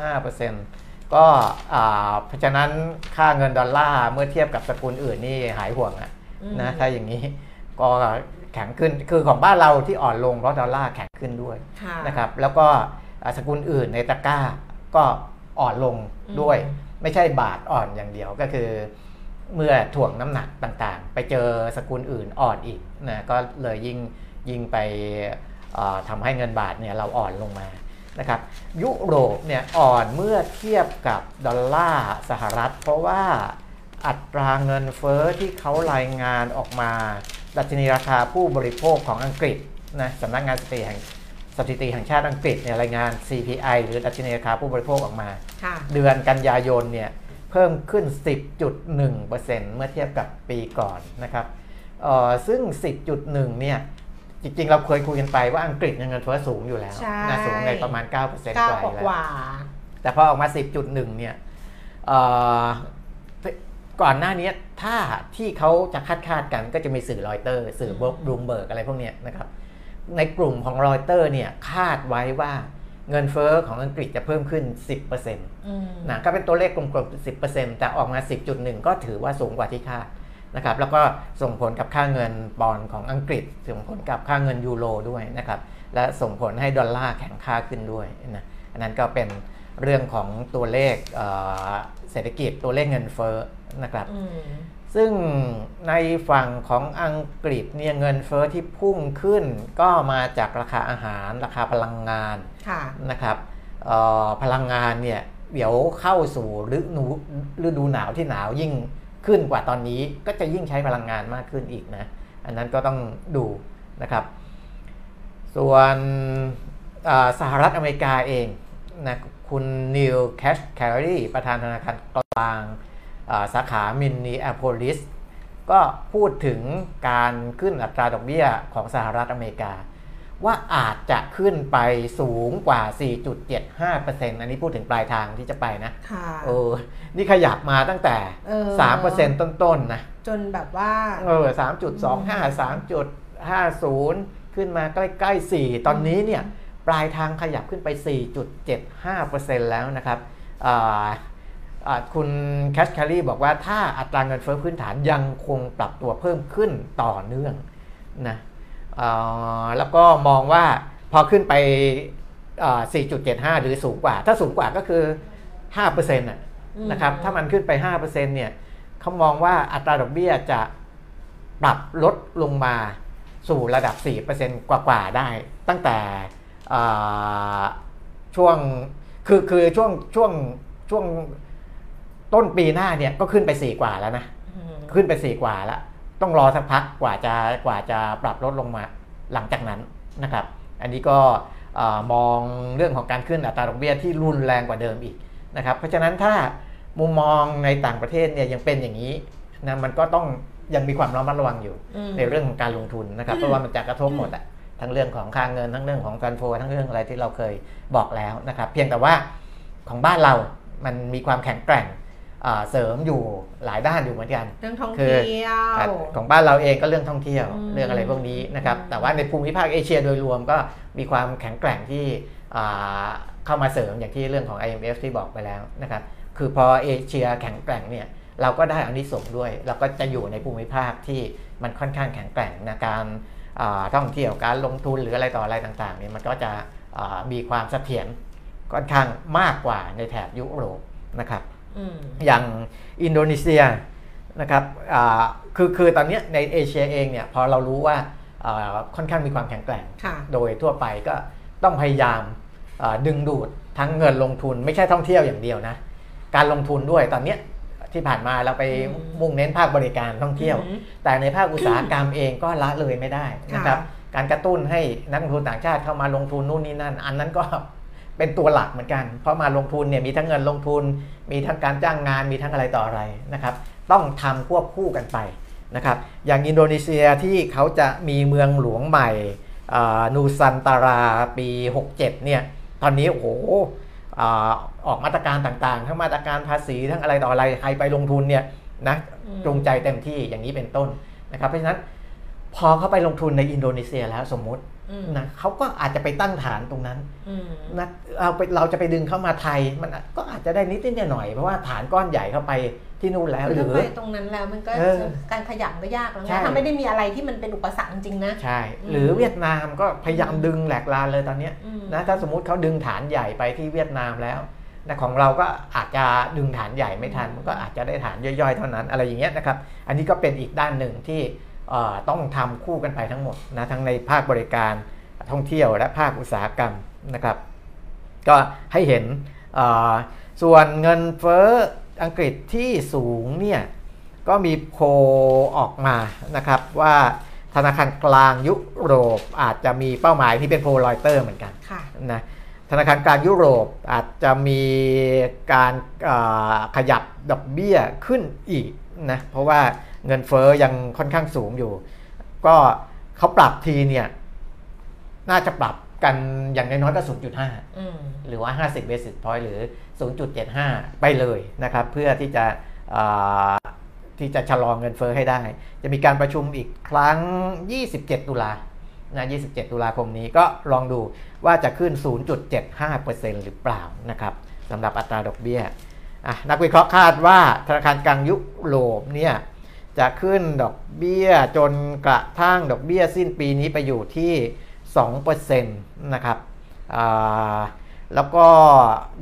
4.55%ก็อ่าเพราะฉะนั้นค่าเงินดอลลาร์เมื่อเทียบกับสกุลอื่นนี่หายห่วงอะอืม นะถ้าอย่างนี้ก็แข็งขึ้นคือของบ้านเราที่อ่อนลงเพราะดอลลาร์แข็งขึ้นด้วยค่ะนะครับแล้วก็อ่าสกุลอื่นในตะกร้าก็อ่อนลงด้วยอืมไม่ใช่บาทอ่อนอย่างเดียวก็คือ เมื่อถ่วงน้ำหนักต่างๆ ไปเจอสกุลอื่นอ่อนอีกนะก็เลยยิ่งยิ่งไปอ่าทำให้เงินบาทเนี่ยเราอ่อนลงมานะครับยุโรปเนี่ยอ่อนเมื่อเทียบกับดอลลาร์สหรัฐ เพราะว่า อัตราเงินเฟอ้อที่เขารายงานออกมาดัชนีราคาผู้บริโภคของอังกฤษนะสำนักงานสถิติแห่งสถิติแห่งชาติอังกฤษเนี่ยรายงาน CPI หรือดัชนีราคาผู้บริโภคออกมาค่ะเดือนกันยายนเนี่ยเพิ่มขึ้น 10.1%เมื่อเทียบกับปีก่อนนะครับเอ่อซึ่ง 10.1 เนี่ยจริงๆ เราเคยคุยกันไปว่าอังกฤษเงินเฟ้อสูงอยู่แล้วใช่นะสูงในประมาณ 9%กเก้าว่าอยู่กแล้วว่าแต่พอออกมา 10.1 เนี่ยเอ่อ ก่อนหน้านี้ถ้าที่เขาจะคาดคาดๆกันก็จะมีสื่อรอยเตอร์ สื่อบลูมเบิร์กอะไรพวกเนี้ยนะครับในกลุ่มของรอยเตอร์เนี่ยคาดไว้ว่าเงินเฟ้อของอังกฤษจะเพิ่มขึ้น 10%นะอืมก็เป็นตัวเลขกลมๆ10%แต่ออกมา 10.1 ก็ถือว่าสูงกว่าที่คาดนะครับแล้วก็ส่งผลกับค่าเงินปอนด์ของอังกฤษ ส่งผลกับค่าเงินยูโรด้วยนะครับและส่งผลให้ดอลลาร์แข็งค่าขึ้นด้วยนะอันนั้นก็เป็นเรื่องของตัวเลขเอ่อเศรษฐกิจตัวเลขเงินเฟ้อ นะครับอืมซึ่งในฝั่งของอังกฤษเนี่ยเงินเฟ้อที่พุ่งขึ้น ก็มาจากราคาอาหารราคาพลังงานค่ะนะครับเอ่อพลังงานเนี่ยเดี๋ยวเข้าสู่ฤดูฤดูหนาวที่หนาวยิ่งขึ้นกว่าตอนนี้ก็จะยิ่งใช้พลังงานมากขึ้นอีกนะ อันนั้นก็ต้องดูนะครับ ส่วนเอ่อสหรัฐอเมริกาเองนะคุณนีล แคชแครีประธานธนาคารกลางเอ่อ สาขามินนีแอโพลิสก็พูดถึงการขึ้นอัตราดอกเบี้ยของสหรัฐอเมริกา ว่าอาจจะขึ้นไปสูงกว่า 4.75%อันนี้พูดถึงปลายทางที่จะไปนะค่ะเออ นี่ขยับมาตั้งแต่เออ3%ต้นๆนะ จนแบบว่า เออสามจุดสองห้าสามจุดห้าศูนย์ขึ้นมาใกล้ๆสี่ตอนนี้เนี่ย ปลายทางขยับขึ้นไป 4.75%แล้วนะครับอ่าอ่า คุณแคชแคลรี่บอกว่าถ้าอัตราเงินเฟ้อพื้นฐานยังคงปรับตัวเพิ่มขึ้นต่อเนื่องนะอ่าแล้วก็มองว่าพอขึ้นไปอ่า4.75 หรือสูงกว่า ถ้าสูงกว่าก็คือ 5%น่ะอืมนะครับ ถ้ามันขึ้นไป 5%เนี่ยเขามองว่าอัตราดอกเบี้ยจะปรับลดลงมาสู่ระดับ 4%กว่าๆได้ ตั้งแต่อ่าช่วง คือ คือช่วง ช่วง ช่วง ต้นปีหน้าเนี่ยก็ขึ้นไป 4 กว่าแล้วนะอืมขึ้นไป 4 กว่าแล้ว ต้องรอสักพักกว่าจะกว่าจะปรับลดลงมาหลังจากนั้นนะครับ อันนี้ก็เอ่อมองเรื่องของการขึ้นอัตราดอกเบี้ยที่รุนแรงกว่าเดิมอีกนะครับ เพราะฉะนั้นถ้ามุมมองในต่างประเทศเนี่ยยังเป็นอย่างนี้นะมันก็ต้องยังมีความระมัดระวังอยู่อืมในเรื่องของการลงทุนนะครับเพราะว่ามันจะกระทบหมดอะทั้งเรื่องของค่าเงินทั้งเรื่องของการโฟทั้งเรื่องอะไรที่เราเคยบอกแล้วนะครับ เพียงแต่ว่าของบ้านเรามันมีความแข็งแกร่งอ่า เสริมอยู่หลายด้านอยู่เหมือนกัน เรื่องท่องคือเที่ยวอะของบ้านเราเองก็เรื่องท่องเที่ยวอืมเรื่องอะไรพวกนี้นะครับอืมแต่ว่าในภูมิภาคเอเชียโดยรวมก็มีความแข็งแกร่งที่อ่าเข้ามาเสริมอย่างที่เรื่องของ IMF ที่บอกไปแล้วนะครับคือพอเอเชียแข็งแกร่งเนี่ยเราก็ได้อานิสงส์ด้วย เราก็จะอยู่ในภูมิภาคที่มันค่อนข้างแข็งแกร่งนะการอ่าท่องเที่ยวการลงทุนหรืออะไรต่ออะไรต่างๆเนี่ยมันก็จะอ่ามีความเสถียรค่อนข้างมากกว่าในแถบยุโรปนะครับ อืมอย่างอินโดนีเซียนะครับอ่าคือคือตอนเนี้ยในเอเชียเองเนี่ยพอเรารู้ว่าอ่าค่อนข้างมีความแข็งแกร่งค่ะโดยทั่วไปก็ต้องพยายามอ่าดึงดูดทั้งเงินลงทุนไม่ใช่ท่องเที่ยวอย่างเดียวนะ การลงทุนด้วยตอนเนี้ยที่ผ่านมาเราไปอืมมุ่งเน้นภาคบริการท่องเที่ยวอืมแต่ในภาคอุตสาหกรรมเองก็ละเลยไม่ได้นะครับการกระตุ้นให้นักลงทุนต่างชาติเข้ามาลงทุนนู่นนี่นั่น อันนั้นก็ เป็นตัวหลักเหมือนกัน เพราะมาลงทุนเนี่ยมีทั้งเงินลงทุน มีทั้งการจ้างงานมีทั้งอะไรต่ออะไรนะครับ ต้องทำควบคู่กันไปนะครับ อย่างอินโดนีเซียที่เขาจะมีเมืองหลวงใหม่อ่านูซันตาราปี 67 เนี่ย ตอนนี้โอ้โหอ่าออกมาตรการต่างๆ ทั้งมาตรการภาษีทั้งอะไรต่ออะไรใครไปลงทุนเนี่ยนะอืมจูงใจเต็มที่อย่างนี้เป็นต้นนะครับ เพราะฉะนั้นพอเขาไปลงทุนในอินโดนีเซียแล้วสมมุติอืม นะเขาก็อาจจะไปตั้งฐานตรงนั้นอืมนะเราไปเราจะไปดึงเข้ามาไทย มันก็อาจจะได้นิดนิดหน่อยๆเพราะว่าฐานก้อนใหญ่เข้าไปที่นู่นแล้วหถ้ารือไปตรงนั้นแล้วมันก็เออการขยับก็ยากแล้วใช่นะถ้าไม่ได้มีอะไรที่มันเป็นอุปสรรคจริงๆนะใช่อืมหรือเวียดนามก็พยายามดึงแหลกลานเลยตอนเนี้ยอืมนะถ้าสมมุติเขาดึงฐานใหญ่ไปที่เวียดนามแล้วนะของเราก็อาจจะดึงฐานใหญ่ไม่ทันมันก็อาจจะได้ฐานย่อยๆเท่านั้นอะไรอย่างเงี้ยนะครับ อันนี้ก็เป็นอีกด้านหนึ่งที่เอ่อ ต้องทำคู่กันไปทั้งหมดนะทั้งในภาคบริการท่องเที่ยวและภาคอุตสาหกรรมนะครับ ก็ให้เห็นเอ่อส่วนเงินเฟ้ออังกฤษที่สูงเนี่ยก็มีโพลออกมานะครับว่าธนาคารกลางยุโรปอาจจะมีเป้าหมายที่เป็นโพลรอยเตอร์เหมือนกันค่ะนะธนาคารกลางยุโรปอาจจะมีการเอ่อขยับดอกเบี้ยขึ้นอีกนะเพราะว่า เงินเฟ้อยังค่อนข้างสูงอยู่ ก็เขาปรับทีเนี่ย น่าจะปรับกันอย่างน้อยๆก็ 0.5อืมหรือว่า 50 basis point หรือ 0.75 ไปเลยนะครับ เพื่อที่จะอ่าที่จะชะลอเงินเฟ้อให้ได้ จะมีการประชุมอีกครั้ง 27 ตุลานะ27 ตุลาคมนี้ก็ลองดูว่าจะขึ้น 0.75%หรือเปล่านะครับสำหรับอัตราดอกเบี้ยอะนักวิเคราะห์คาดว่าธนาคารกลางยุโรปเนี่ย จะขึ้นดอกเบี้ยจนกระทั่งดอกเบี้ยสิ้นปีนี้ไปอยู่ที่ 2%นะครับแล้วก็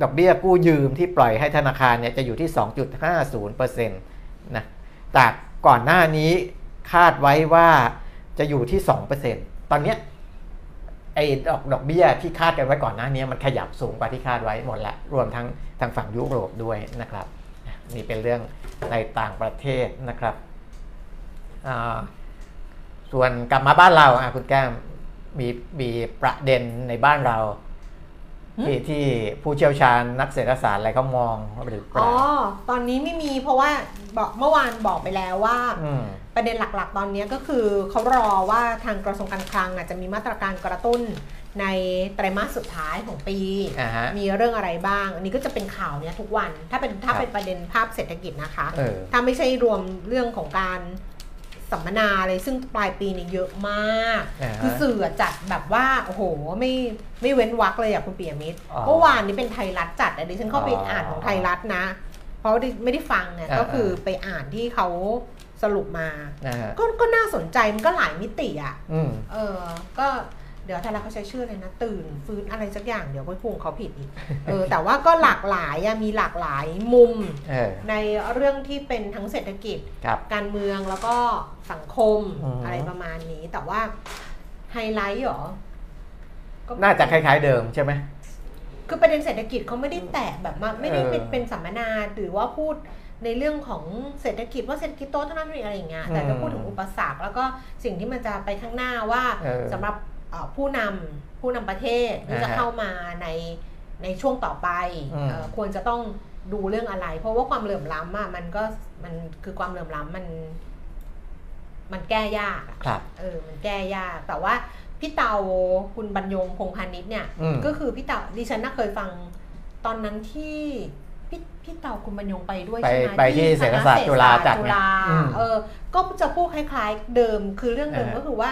ดอกเบี้ยกู้ยืมที่ปล่อยให้ธนาคารเนี่ยจะอยู่ที่ 2.50%นะจากก่อนหน้านี้คาดไว้ว่าจะอยู่ที่ 2%ตอนเนี้ยไอ้ดอกดอกเบี้ยที่คาดกันไว้ก่อนหน้านี้มันขยับสูงกว่าที่คาดไว้หมดละรวมทั้งทางฝั่งยุโรปด้วยนะครับ นี่เป็นเรื่องในต่างประเทศนะครับ ส่วนกลับมาบ้านเราอะคุณแก้มมีมีประเด็นในบ้านเราที่ที่ผู้เชี่ยวชาญนักเศรษฐศาสตร์อะไรเขามองหรือเปอ๋ล่าอตอนนี้ไม่มีเพราะว่าบอกเมื่อวานบอกไปแล้วว่ามประเด็นหลักๆ ตอนนี้ก็คือเขารอว่าทางกระทรวงการคลังอะจะมีมาตรการกระตุ้นในไตรมาสสุดท้ายของปีอ่าฮะมีเรื่องอะไรบ้าง อันนี้ก็จะเป็นข่าวเนี้ยทุกวัน ถ้าเป็นถ้าครับเป็นประเด็นภาพเศรษฐกิจนะคะเออถ้าไม่ใช่รวมเรื่องของการ สัมมนาอะไรซึ่งปลายปีนี่เยอะมาก อ่าฮะคือสื่อจัดแบบว่าโอ้โหไม่ไม่เว้นวักเลยอะคุณปียมิตรอ๋อเมื่อวานนี้เป็นไทยรัฐจัดอะดิฉันเข้าไปอ๋ออ่อ่านของไทยรัฐนะ เพราะดิไม่ได้ฟังไงอ่า ก็คือไปอ่านที่เขาสรุปมา นะฮะก็ก็น่าสนใจมันก็หลายมิติอะอืม เออ ก็ เดี๋ยวไทยรัฐเขาใช้ชื่ออะไรนะ ตื่นฟื้นอะไรสักอย่างเดี๋ยวไปพูงเขาผิดอีกเออแต่ว่าก็หลากหลายอะมีหลากหลายมุมเออในเรื่องที่เป็นทั้งเศรษฐกิจ ครับ การเมืองแล้วก็สังคมอืม อะไรประมาณนี้ แต่ว่าไฮไลท์เหรอก็ น่าจะคล้ายๆเดิมใช่ไหม คือประเด็นเศรษฐกิจเขาไม่ได้แตะแบบมาไม่ได้เป็นเออเป็นสัมมนาหรือว่าพูดในเรื่องของเศรษฐกิจว่าเศรษฐกิจโตเท่านั้นนี่อะไรอย่างเงี้ยแต่อืมจะพูดถึงอุปสรรคแล้วก็สิ่งที่มันจะไปข้างหน้าว่าเออ สำหรับเอ่อ ผู้นำผู้นำประเทศที่จะอ่าฮะเข้ามาในในช่วงต่อไปอืมเอ่อควรจะต้องดูเรื่องอะไร เพราะว่าความเหลื่อมล้ำอะมันก็มันคือความเหลื่อมล้ำมัน มันแก้ยากอะครับเออ มันแก้ยาก แต่ว่าพี่เตาคุณบรรยงพงพาณิชย์เนี่ยอืมก็คือพี่เตาดิฉันน่ะเคยฟังตอนนั้นที่พี่พี่เตาคุณบรรยงไปด้วยไปใช่ไหมไปที่เศรษฐศาสตร์จุฬาจัดจุไงฬาอืมเออ ก็จะพูดคล้าย ๆ เดิมคือเรื่องเดิมอ่าก็คือว่า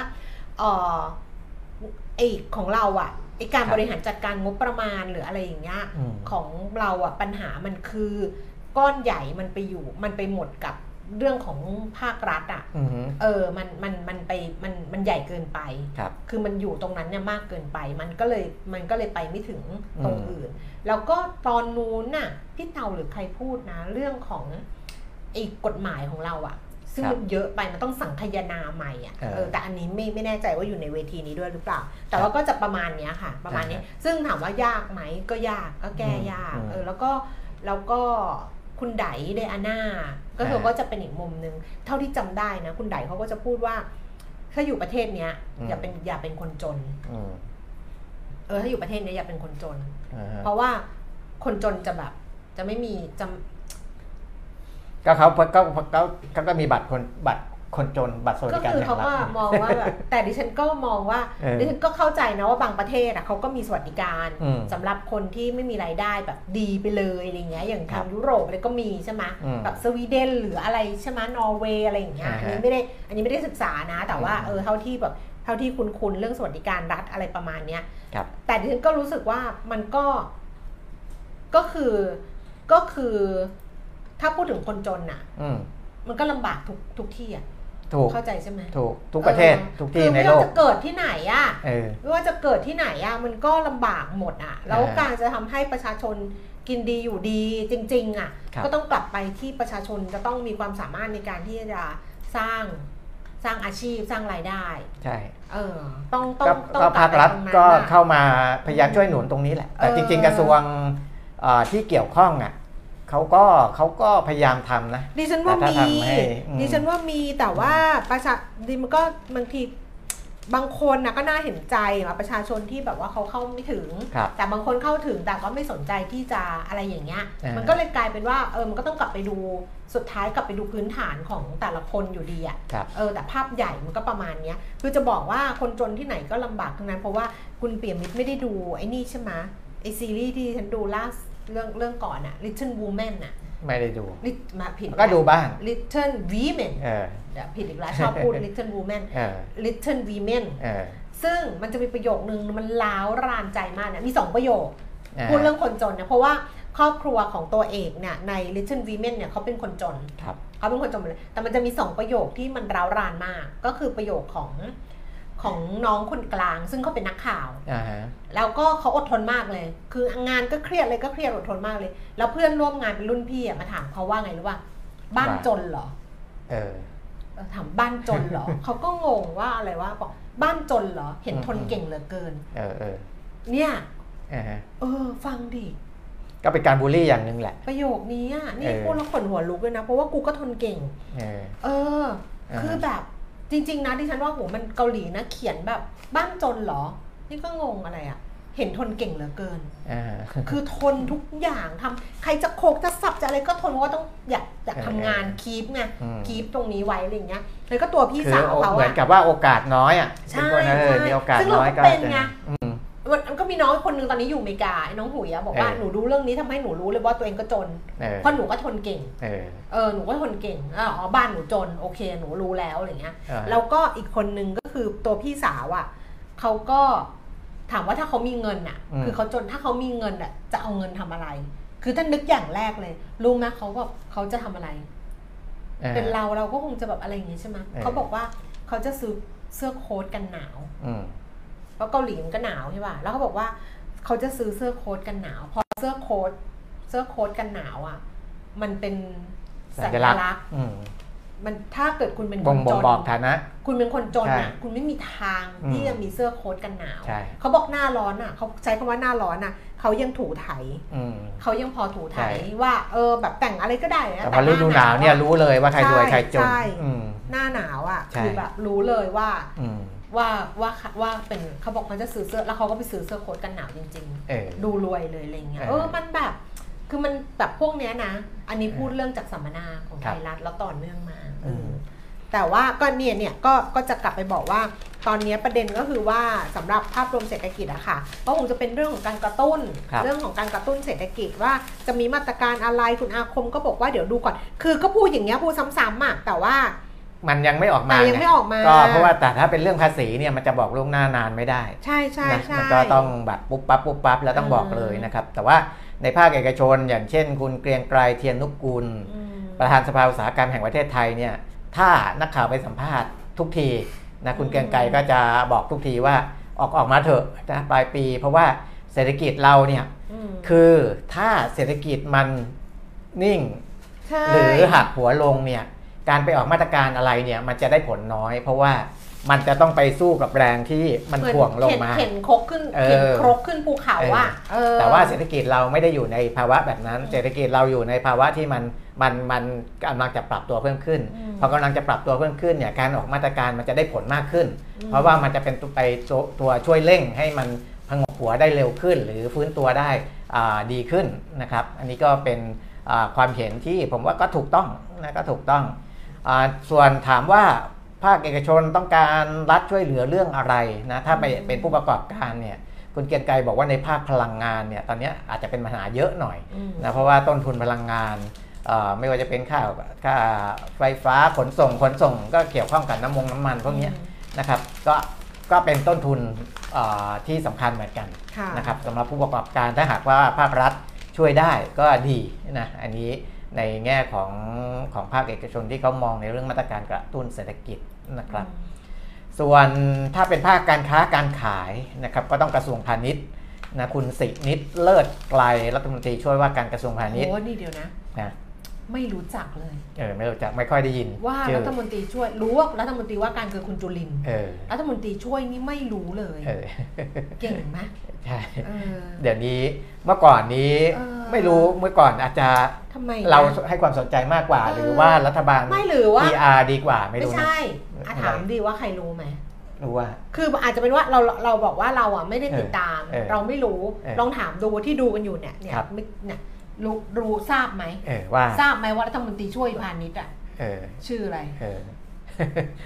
เออ ไอของเราอะไอการครับบริหารจัดการงบประมาณหรืออะไรอย่างเงี้ยอืมของเราอะปัญหามันคือก้อนใหญ่มันไปอยู่มันไปหมดกับเรื่องของภาครัฐอะอือฮึเออมันมันมันไปมันมันใหญ่เกินไปครับคือมันอยู่ตรงนั้นเนี่ยมากเกินไป มันก็เลยมันก็เลยไปไม่ถึงตรงอืมอื่น แล้วก็ตอนนู้นน่ะพี่เตาหรือใครพูดนะ เรื่องของไอ้กฎหมายของเราอะ ซึ่งมันเยอะไปมันต้องสังคายนาใหม่อะเออเออแต่อันนี้ไม่ไม่แน่ใจว่าอยู่ในเวทีนี้ด้วยหรือเปล่า แต่ว่าก็จะประมาณเนี้ยค่ะ ประมาณนี้อ่าฮะซึ่งถามว่ายากไหมก็ยากก็แก้ยากอืมเออแล้วก็แล้วก็คุณไดเดอาน่าก็คืออ่าก็จะเป็นอีกมุมหนึ่งเท่าที่จำได้นะ คุณไดเขาก็จะพูดว่า ถ้าอยู่ประเทศเนี้ยอืม อย่าเป็นอย่าเป็นคนจน อืมเออถ้าอยู่ประเทศเนี้ยอย่าเป็นคนจน อ่าฮะ เพราะว่าคนจนจะแบบจะไม่มีจะ ก็เขาก็เขาเขาก็มีบัตรคนบัตรคนจนบัตรสวัสก็ดิการคือแห่เขางรัก็ฐมองว่าแบบแต่ดิฉันก็มองว่าเออดิฉันก็เข้าใจนะว่าบางประเทศอะเขาก็มีสวัสดิการอืมสำหรับคนที่ไม่มีรายได้แบบดีไปเลยอะไรเงี้ยอย่างครัทาบงยุโรปอะไรก็มีใช่ไหมอืมแบบสวีเดนหรืออะไรใช่ไหมนอร์เวย์อะไรอย่างเงี้ยอ่าอันฮะนี้ไม่ได้อันนี้ไม่ได้ศึกษานะ แต่ว่าอืมเออเท่าที่แบบเท่าที่คุณคุณเรื่องสวัสดิการรัฐอะไรประมาณเนี้ยครับแต่ดิฉันก็รู้สึกว่ามันก็ ก็คือก็คือ ถ้าพูดถึงคนจนน่ะ อืมมันก็ลำบากทุกทุกที่อะถูกเข้าใจใช่ไหมถูกทุกประเทศออทุกที่คือในไม่โลว่ากจะเกิดที่ไหนอะเออ ไม่ว่าจะเกิดที่ไหนอะมันก็ลำบากหมดอะ แล้วอ่าการจะทำให้ประชาชนกินดีอยู่ดีจริง ๆ อะ ครับ ก็ต้องกลับไปที่ประชาชนจะต้องมีความสามารถในการที่จะสร้างสร้างอาชีพสร้างรายได้ ใช่เออ ต้องต้อก็งต้องก็กลัภาบคไปรัฐตรงนั้นก็น่ะ เข้ามาพยายามช่วยหนุนตรงนี้แหละ แต่เออ จริง ๆ กระทรวงเอ่อที่เกี่ยวข้องอะ เขาก็เขาก็พยายามทำนะ ดิฉันว่าแต่ถ้ามีทำให้อืมดิฉันว่ามีแต่ว่าประชาดิมันก็บางทีบางคนนะก็น่าเห็นใจอะประชาชนที่แบบว่าเขาเข้าไม่ถึงครับแต่บางคนเข้าถึงแต่ก็ไม่สนใจที่จะอะไรอย่างเงี้ยอ่ามัมันก็เลยกลายเป็นว่าเออมันก็ต้องกลับไปดูสุดท้ายกลับไปดูพื้นฐานของแต่ละคนอยู่ดีอะครับเออแต่ภาพใหญ่มันก็ประมาณเนี้ยคือจะบอกว่าคนจนที่ไหนก็ลำบากทั้งนั้น เพราะว่าคุณเปี่ยมมิตรไม่ได้ดูไอ้นี่ใช่ไหมไอซีรีส์ที่ฉันดูล่าสุด เรื่องเรื่องก่อนอะ Little Women อะไม่ได้ดู Lit- มาผิดก็ดูบ้าง Little Women เออ เดี๋ยวผิดอีกแล้วชอบพูด Little Women เออ Little Women เออซึ่งมันจะมีประโยคนึงมันล้าวรานใจมากเนี่ยมีสองประโยคอ่าพูดเรื่องคนจนเนี่ยเพราะว่าครอบครัวของตัวเอกเนี่ยใน Little Women เนี่ยเขาเป็นคนจน ครับ เขาเป็นคนจนหมดเลยแต่มันจะมีสองประโยคที่มันร้าวรานมาก ก็คือประโยคของ ของน้องคนกลาง ซึ่งเขาเป็นนักข่าวอ่าฮะแล้วก็เขาอดทนมากเลย คืองานก็เครียดเลยก็เครียดอดทนมากเลย แล้วเพื่อนร่วมงานเป็นรุ่นพี่อะมาถามเขาว่าไงรู้ป่ะบ้านจนเหรอเออเออถามบ้านจนเหรอเขาก็งงว่าอะไรว่าบอกบ้านจนเหรอ เห็นทนอืมเก่งเหลือเกิน เออเออเนี่ยอ่าฮะเออ ฟังดิก็เป็นการบูลลี่อย่างหนึ่งแหละ ประโยคนี้อะนี่เออพูดแล้วขนหัวลุกเลยนะ เพราะว่ากูก็ทนเก่ง เออเอออ่าคือแบบ จริง ๆ นะที่ฉันว่าโหมันเกาหลีนะเขียนแบบ บ้านจนเหรอ นี่ก็งงอะไรอะ เห็นทนเก่งเหลือเกิน อ่า คือทนทุกอย่างทำใครจะโคกจะสับจะอะไรก็ทนเพราะว่าต้องอยากอยากทำงานคีปไงอืม คีปตรงนี้ไว้อะไรอย่างเงี้ยแล้วก็ตัวพี่คือสาวเขาเหมือนอะกับว่าโอกาสน้อยอะใช่เป็นคนเออใช่มีโอกาสซึ่งเราน้อยก็ก็เป็นไงอื มมันก็มีน้องคนหนึงตอนนี้อยู่อเมริกาไอ้น้องหุยอะบอกว่าเออหนูดูเรื่องนี้ทำให้หนูรู้เลยว่าตัวเองก็จนเออเพราะหนูก็ทนเก่งเออเออหนูก็ทนเก่งอะอ๋อบ้านหนูจนโอเค หนูรู้แล้วอะไรเงี้ยอ่าแล้วก็อีกคนนึงก็คือตัวพี่สาวอะ่ะเขาก็ถามว่าถ้าเขามีเงินอะ่ะคือเขาจนถ้าเขามีเงินอะ่ะจะเอาเงินทำอะไร คือถ้านึกอย่างแรกเลยรู้ไหมเขาแบบเขาจะทำอะไรออเป็นเราเราก็คงจะแบบอะไรอย่างงี้ใช่ไหมเออเขาบอกว่าเขาจะซื้อเสื้อโค้ทกันหนาวอืม เพราะเกาหลีมันก็หนาวใช่ป่ะแล้วเขาบอกว่าเขาจะซื้อเสื้อโค้ทกันหนาว พอเสื้อโค้ทเสื้อโค้ทกันหนาวอะ มันเป็นสัญลักษณ์อืมมันถ้าเกิดคุณเป็นคบ่งนบ่จงนบอกฐานะคุณเป็นคนจนอะใช่คุณไม่มีทางอืมที่จะมีเสื้อโค้ทกันหนาวใช่เขาบอกหน้าร้อนอะเขาใช้คำว่าหน้าร้อนอะเขายังถูไถอืมเขายังพอถูไถใช่ว่าเออแบบแต่งอะไรก็ได้นะแต่พอฤดูหนาวเนี่ยอะรู้เลยว่าใครรวยใครจนใช่อืมหน้าหนาวอะใช่คือแบบรู้เลยว่าอืม ว่าว่าว่าเป็นเขาบอกเขาจะซื้อเสื้อแล้วเขาก็ไปซื้อเสื้อโค้ทกันหนาวจริงเออๆดูรวยเลยอะไรเงี้ยเออเออมันแบบคือมันแบบพวกเนี้ยนะ อันนี้พูดเรื่องจากสัมมนาของครัไทบยรัฐแล้วต่อเนื่องมาเอออมแต่ว่าก็เนี่ยเนี่ยก็ก็จะกลับไปบอกว่าตอนนี้ประเด็นก็คือว่าสำหรับภาพรวมเศรษฐกิจอะค่ะก็คงจะเป็นเรื่องของการกระตุ้นครับเรื่องของการกระตุ้นเศรษฐกิจว่าจะมีมาตรการอะไรคุณอาคมก็บอกว่าเดี๋ยวดูก่อน คือก็พูดอย่างเงี้ยพูดซ้ำๆอะแต่ว่า มันยังไม่ออกมาแต่ยังไม่ออกมา ก็เพราะว่าแต่ถ้าเป็นเรื่องภาษีเนี่ยมันจะบอกล่วงหน้านานไม่ได้ ใช่ใช่นะใช่มันก็ต้องแบบปุ๊บปั๊บปุ๊บปั๊บแล้วต้องบอกเลยนะครับ แต่ว่าในภาคเอกชน อย่างเช่น คุณเกรียงไกรเทียนนุกกุลอืมประธานสภาอุตสาหกรรมแห่งประเทศไทยเนี่ยถ้านักข่าวไปสัมภาษณ์ทุกทีนะคุณเกรียงไกรก็จะบอกทุกทีว่าออกออกมาเถอะนะปลายปี เพราะว่าเศรษฐกิจเราเนี่ยมคือถ้าเศรษฐกิจมันนิ่งใช่หรือหักหัวลงเนี่ย การไปออกมาตรการอะไรเนี่ยมันจะได้ผลน้อย เพราะว่ามันจะต้องไปสู้กับแรงที่มันเหมือนถ่วงลงมาเข็นครกขึ้นเออเข็นครกขึ้นภูเขาอะเออแต่ว่าเศรษฐกิจเราไม่ได้อยู่ในภาวะแบบนั้น เศรษฐกิจเราอยู่ในภาวะที่มันมันมันกำลังจะปรับตัวเพิ่มขึ้นอืมพอกำลังจะปรับตัวเพิ่มขึ้นเนี่ยการออกมาตรการมันจะได้ผลมากขึ้นอืมเพราะว่ามันจะเป็นตัวไปตัวตัวช่วยเร่งให้มันพงกหัวได้เร็วขึ้น หรือฟื้นตัวได้อ่าดีขึ้นนะครับ อันนี้ก็เป็นอ่าความเห็นที่ผมว่าก็ถูกต้องนะก็ถูกต้องอา ส่วนถามว่าภาคเอกชนต้องการรัฐช่วยเหลือเรื่องอะไรนะถ้าไปเป็นผู้ประกอบการเนี่ยคุณเกรียงไกรบอกว่าในภาคพลังงานเนี่ยตอนนี้อาจจะเป็นปัญหาเยอะหน่อยอืมนะเพราะว่าต้นทุนพลังงานเอ่อไม่ว่าจะเป็นค่าค่าไฟฟ้าขนส่งขนส่ง ก็เกี่ยวข้องกับน้ำมงน้ำมันพวกเนี้ยนะครับก็ก็เป็นต้นทุนเอ่อที่สำคัญเหมือนกันค่ะนะครับสำหรับผู้ประกอบการถ้าหากว่าภาครัฐช่วยได้ก็ดีนะอันนี้ ในแง่ของของภาคเอกชนที่เขามองในเรื่องมาตรการกระตุ้นเศรษฐกิจนะครับ ส่วนถ้าเป็นภาคการค้าการขายนะครับก็ต้องกระทรวงพาณิชย์นะคุณสินิดเลิศไกลรัฐมนตรีช่วยว่าการกระทรวงพาณิชย์โอ้นี่เดียวนะนะ ไม่รู้จักเลย เออไม่รู้จักไม่ค่อยได้ยิน ว่าชื่อรัฐมนตรีช่วยรู้ว่ารัฐมนตรีว่าการคือคุณจุลินทร์เออรัฐมนตรีช่วยนี่ไม่รู้เลยเออ เก่งไหมใช่เออ เดี๋ยวนี้เมื่อก่อนนี้เออ ไม่รู้เมื่อก่อนอาจจะทำไมนะ เราให้ความสนใจมากกว่า เออ หรือว่ารัฐบาล ไม่หรือว่า PR ดีกว่าไม่ไม่รู้นะ ใช่อะอะไรถามดีว่าใครรู้ไหม รู้ว่า คืออาจจะเป็นว่าเราเราบอกว่าเราอะไม่ได้ติดตามเออเราไม่รู้เออลองถามดูที่ดูกันอยู่เนี่ยเนี่ยครับ ไม่เนี่ย รู้รู้ทราบไหมเออว่าทราบไหมว่ารัฐมนตรีช่วยพาณิชย์อะเออชื่ออะไรเออ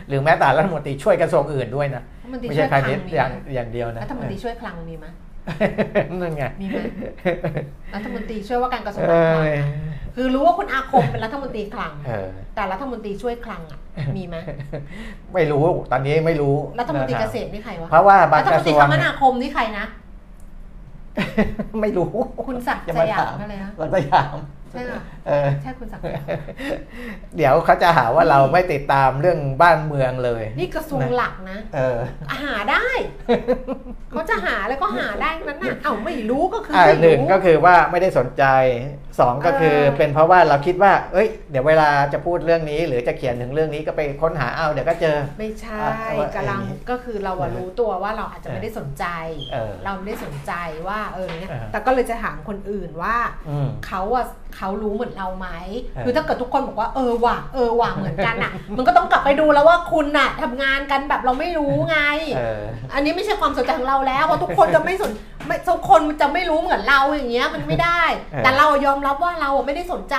หรือแม้แต่รัฐมนตรีช่วยกระทรวงอื่นด้วยนะรัฐมนตรีไม่ช่ใช่วยคพาลัณิงชย์มีอย่างไหมอย่างเดียวนะรัฐมนตรีช่วยคลังมีไหมนั่นไงมีไหมรัฐมนตรีช่วยว่าการกระทรวงเอการคลังออะคือรู้ว่าคุณอาคมเป็นรัฐมนตรีคลังเออแต่รัฐมนตรีช่วยคลังอะมีไหมไม่รู้ตอนนี้ไม่รู้รัฐมนตรีะคเกบษตรนี่ใครวะเพราะว่าบางรัฐกมระนทตรีรวคงมนาคมนี่ใครนะ ไม่รู้ คุณศักดิ์อย่สมยามถอะไรนะรัฐยามใช่ค่ะเออใช่คุณศักดิ์สยามเดี๋ยวเขาจะหาว่าเราไม่ติดตามเรื่องบ้านเมืองเลย นี่กระทรวงหลักนะเออหาได้ เขาจะหาแล้วก็หาได้นั้นน่ะเอ้าไม่รู้ก็คืออ่าไม่หนึ่งรู้ก็คือว่าไม่ได้สนใจ สองก็คือเออเป็นเพราะว่าเราคิดว่า เอ้ย เดี๋ยวเวลาจะพูดเรื่องนี้ หรือจะเขียนถึงเรื่องนี้ก็ไปค้นหาเอาเดี๋ยวก็เจอ ไม่ใช่อะว่ากำลังอย่างนี้ก็คือเราอะเออรู้ตัวว่าเราอาจจะไม่ได้สนใจเออเราไม่ได้สนใจว่าเออเนี่ยเออแต่ก็เลยจะถามคนอื่นว่าอืมเขาอะเขารู้เหมือนเราไหมเออคือถ้าเกิดทุกคนบอกว่าเออว่ะเออว่ะเหมือนกันอะมันก็ต้องกลับไปดูแล้วว่าคุณน่ะทำงานกันแบบเราไม่รู้ไงเอออันนี้ไม่ใช่ความสนใจของเราแล้วเพราะทุกคนจะไม่สนไม่ทุกคนจะไม่รู้เหมือนเราอย่างเงี้ยมันไม่ได้เออแต่เรายอมรับว่าเราอะไม่ได้สนใจ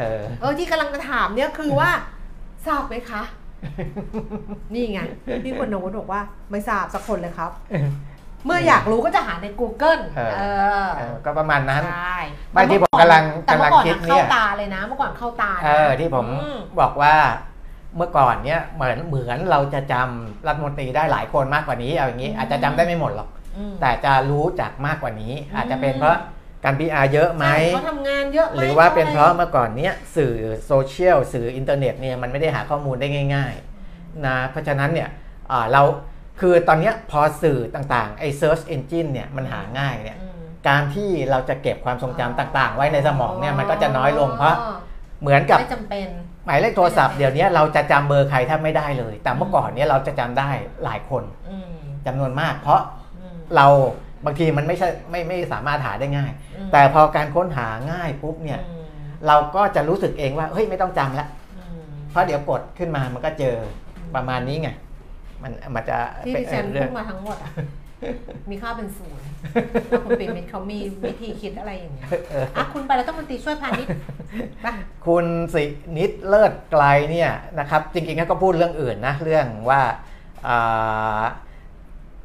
เออ เออที่กำลังจะถามเนี่ยคือว่าทราบไหมคะ นี่ไงพี่คนโน้ตบอกว่าไม่ทราบสักคนเลยครับ เมื่ออยากรู้ก็จะหาใน Google เออ เออเออก็ประมาณนั้น ใช่ไม่ที่ผมกำลังแต่เมื่อก่อนกำลังคิดอะเนี่เข้าย ตาเลยนะเมื่อก่อนเข้าตานะเออที่ผมอืมบอกว่าเมื่อก่อนเนี้ยเหมือนเหมือนเราจะจำรัฐมนตรีได้หลายคนมากกว่านี้เอาอย่างนี้ อาจจะจำได้ไม่หมดหรอก อืม แต่จะรู้จักมากกว่านี้อืมอาจจะเป็นเพราะ การ PR เยอะไหมใช่เขาทำงานเยอะไหมหรือว่าเป็นเพราะเมื่อก่อนเนี้ยสื่อโซเชียลสื่ออินเทอร์เน็ตเนี่ยมันไม่ได้หาข้อมูลได้ง่ายๆนะเพราะฉะนั้นเนี่ยอ่าเราคือตอนเนี้ยพอสื่อต่างๆไอ้ Search Engine เนี่ยมันหาง่ายเนี่ยอืมการที่เราจะเก็บความทรงจำต่างๆ ไว้ในสมองเนี่ยมันก็จะน้อยลงเพราะเหมือนกับไม่จำเป็นหมายเลขโทรศัพท์เดี๋ยวนี้เราจะจำเบอร์ใครแทบไม่ได้เลย แต่เมื่อก่อนเนี่ยเราจะจำได้หลายคนอืมจำนวนมาก เพราะอืมเรา บางทีมันไม่ใช่ไม่ไม่สามารถหาได้ง่ายอืมแต่พอการค้นหาง่ายปุ๊บเนี่ยอืมเราก็จะรู้สึกเองว่าเฮ้ยไม่ต้องจำละอืมเพราะเดี๋ยวกดขึ้นมามันก็เจอประมาณนี้ไงมันมันจะที่เป็นดิฉันเรื่พูองดมาทั้งหมดอะมีค่าเป็นศูนย์แล้วคุณปีมิตรเขามีวิธีคิดอะไรอย่างเงี้ยเอออะคุณไปแล้วต้องมนตรีช่วยพาณิชย์ไปคุณสินิดเลิศไกลเนี่ยนะครับ จริงๆเขาก็พูดเรื่องอื่นนะ เรื่องว่าอ่า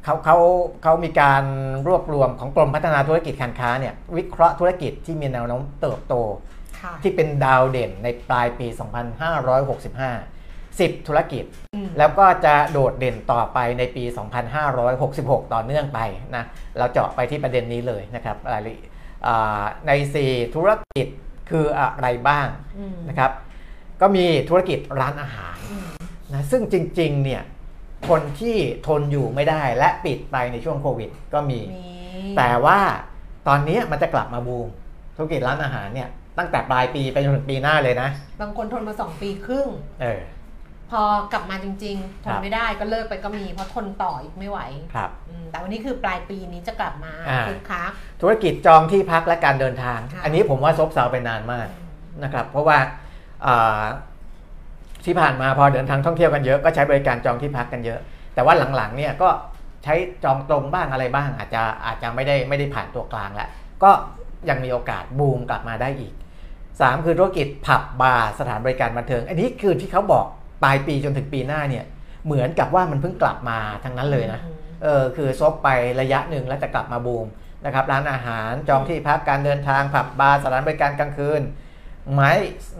เขาเขาเขามีการรวบรวมของกรมพัฒนาธุรกิจการค้าเนี่ยวิเคราะห์ธุรกิจที่มีแนวโน้มเติบโตค่ะที่เป็นดาวเด่นในปลายปี 2565 10 ธุรกิจอืมแล้วก็จะโดดเด่นต่อไปในปี 2566 ต่อเนื่องไปนะเราเจาะไปที่ประเด็นนี้เลยนะครับรายละเอียดอ่าใน 4 ธุรกิจคืออะไรบ้างอืมนะครับ ก็มีธุรกิจร้านอาหารอืมนะซึ่งจริงๆเนี่ย คนที่ทนอยู่ไม่ได้และปิดไปในช่วงโควิดก็มีมี แต่ว่าตอนนี้มันจะกลับมาบูมธุรกิจร้านอาหารเนี่ยตั้งแต่ปลายปีไปจนถึงปีหน้าเลยนะ บางคนทนมาสองปีครึ่ง เออ พอกลับมาจริง ๆทครันบไม่ได้ก็เลิกไปก็มี เพราะทนต่ออีกไม่ไหว ครับอืมแต่วันนี้คือปลายปีนี้จะกลับมาอ่าคึกคักธุรกิจจองที่พักและการเดินทางค่ะอันนี้ผมว่าซบเซาไปนานมากนะครับ เพราะว่าอ่า ที่ผ่านมาพอเดินทางท่องเที่ยวกันเยอะก็ใช้บริการจองที่พักกันเยอะ แต่ว่าหลังๆเนี่ยก็ใช้จองตรงบ้างอะไรบ้าง อาจจะอาจจะไม่ได้ไม่ได้ผ่านตัวกลางแล้วก็ยังมีโอกาสบูมกลับมาได้อีก 3 คือธุรกิจผับบาร์สถานบริการบันเทิง อันนี้คือที่เขาบอกปลายปีจนถึงปีหน้าเนี่ยเหมือนกับว่ามันเพิ่งกลับมาทั้งนั้นเลยนะอืมเออคือซบไประยะหนึ่งแล้วจะกลับมาบูมนะครับร้านอาหารจองที่พักการเดินทางผับบาร์สถานบริการกลางคืน ไม้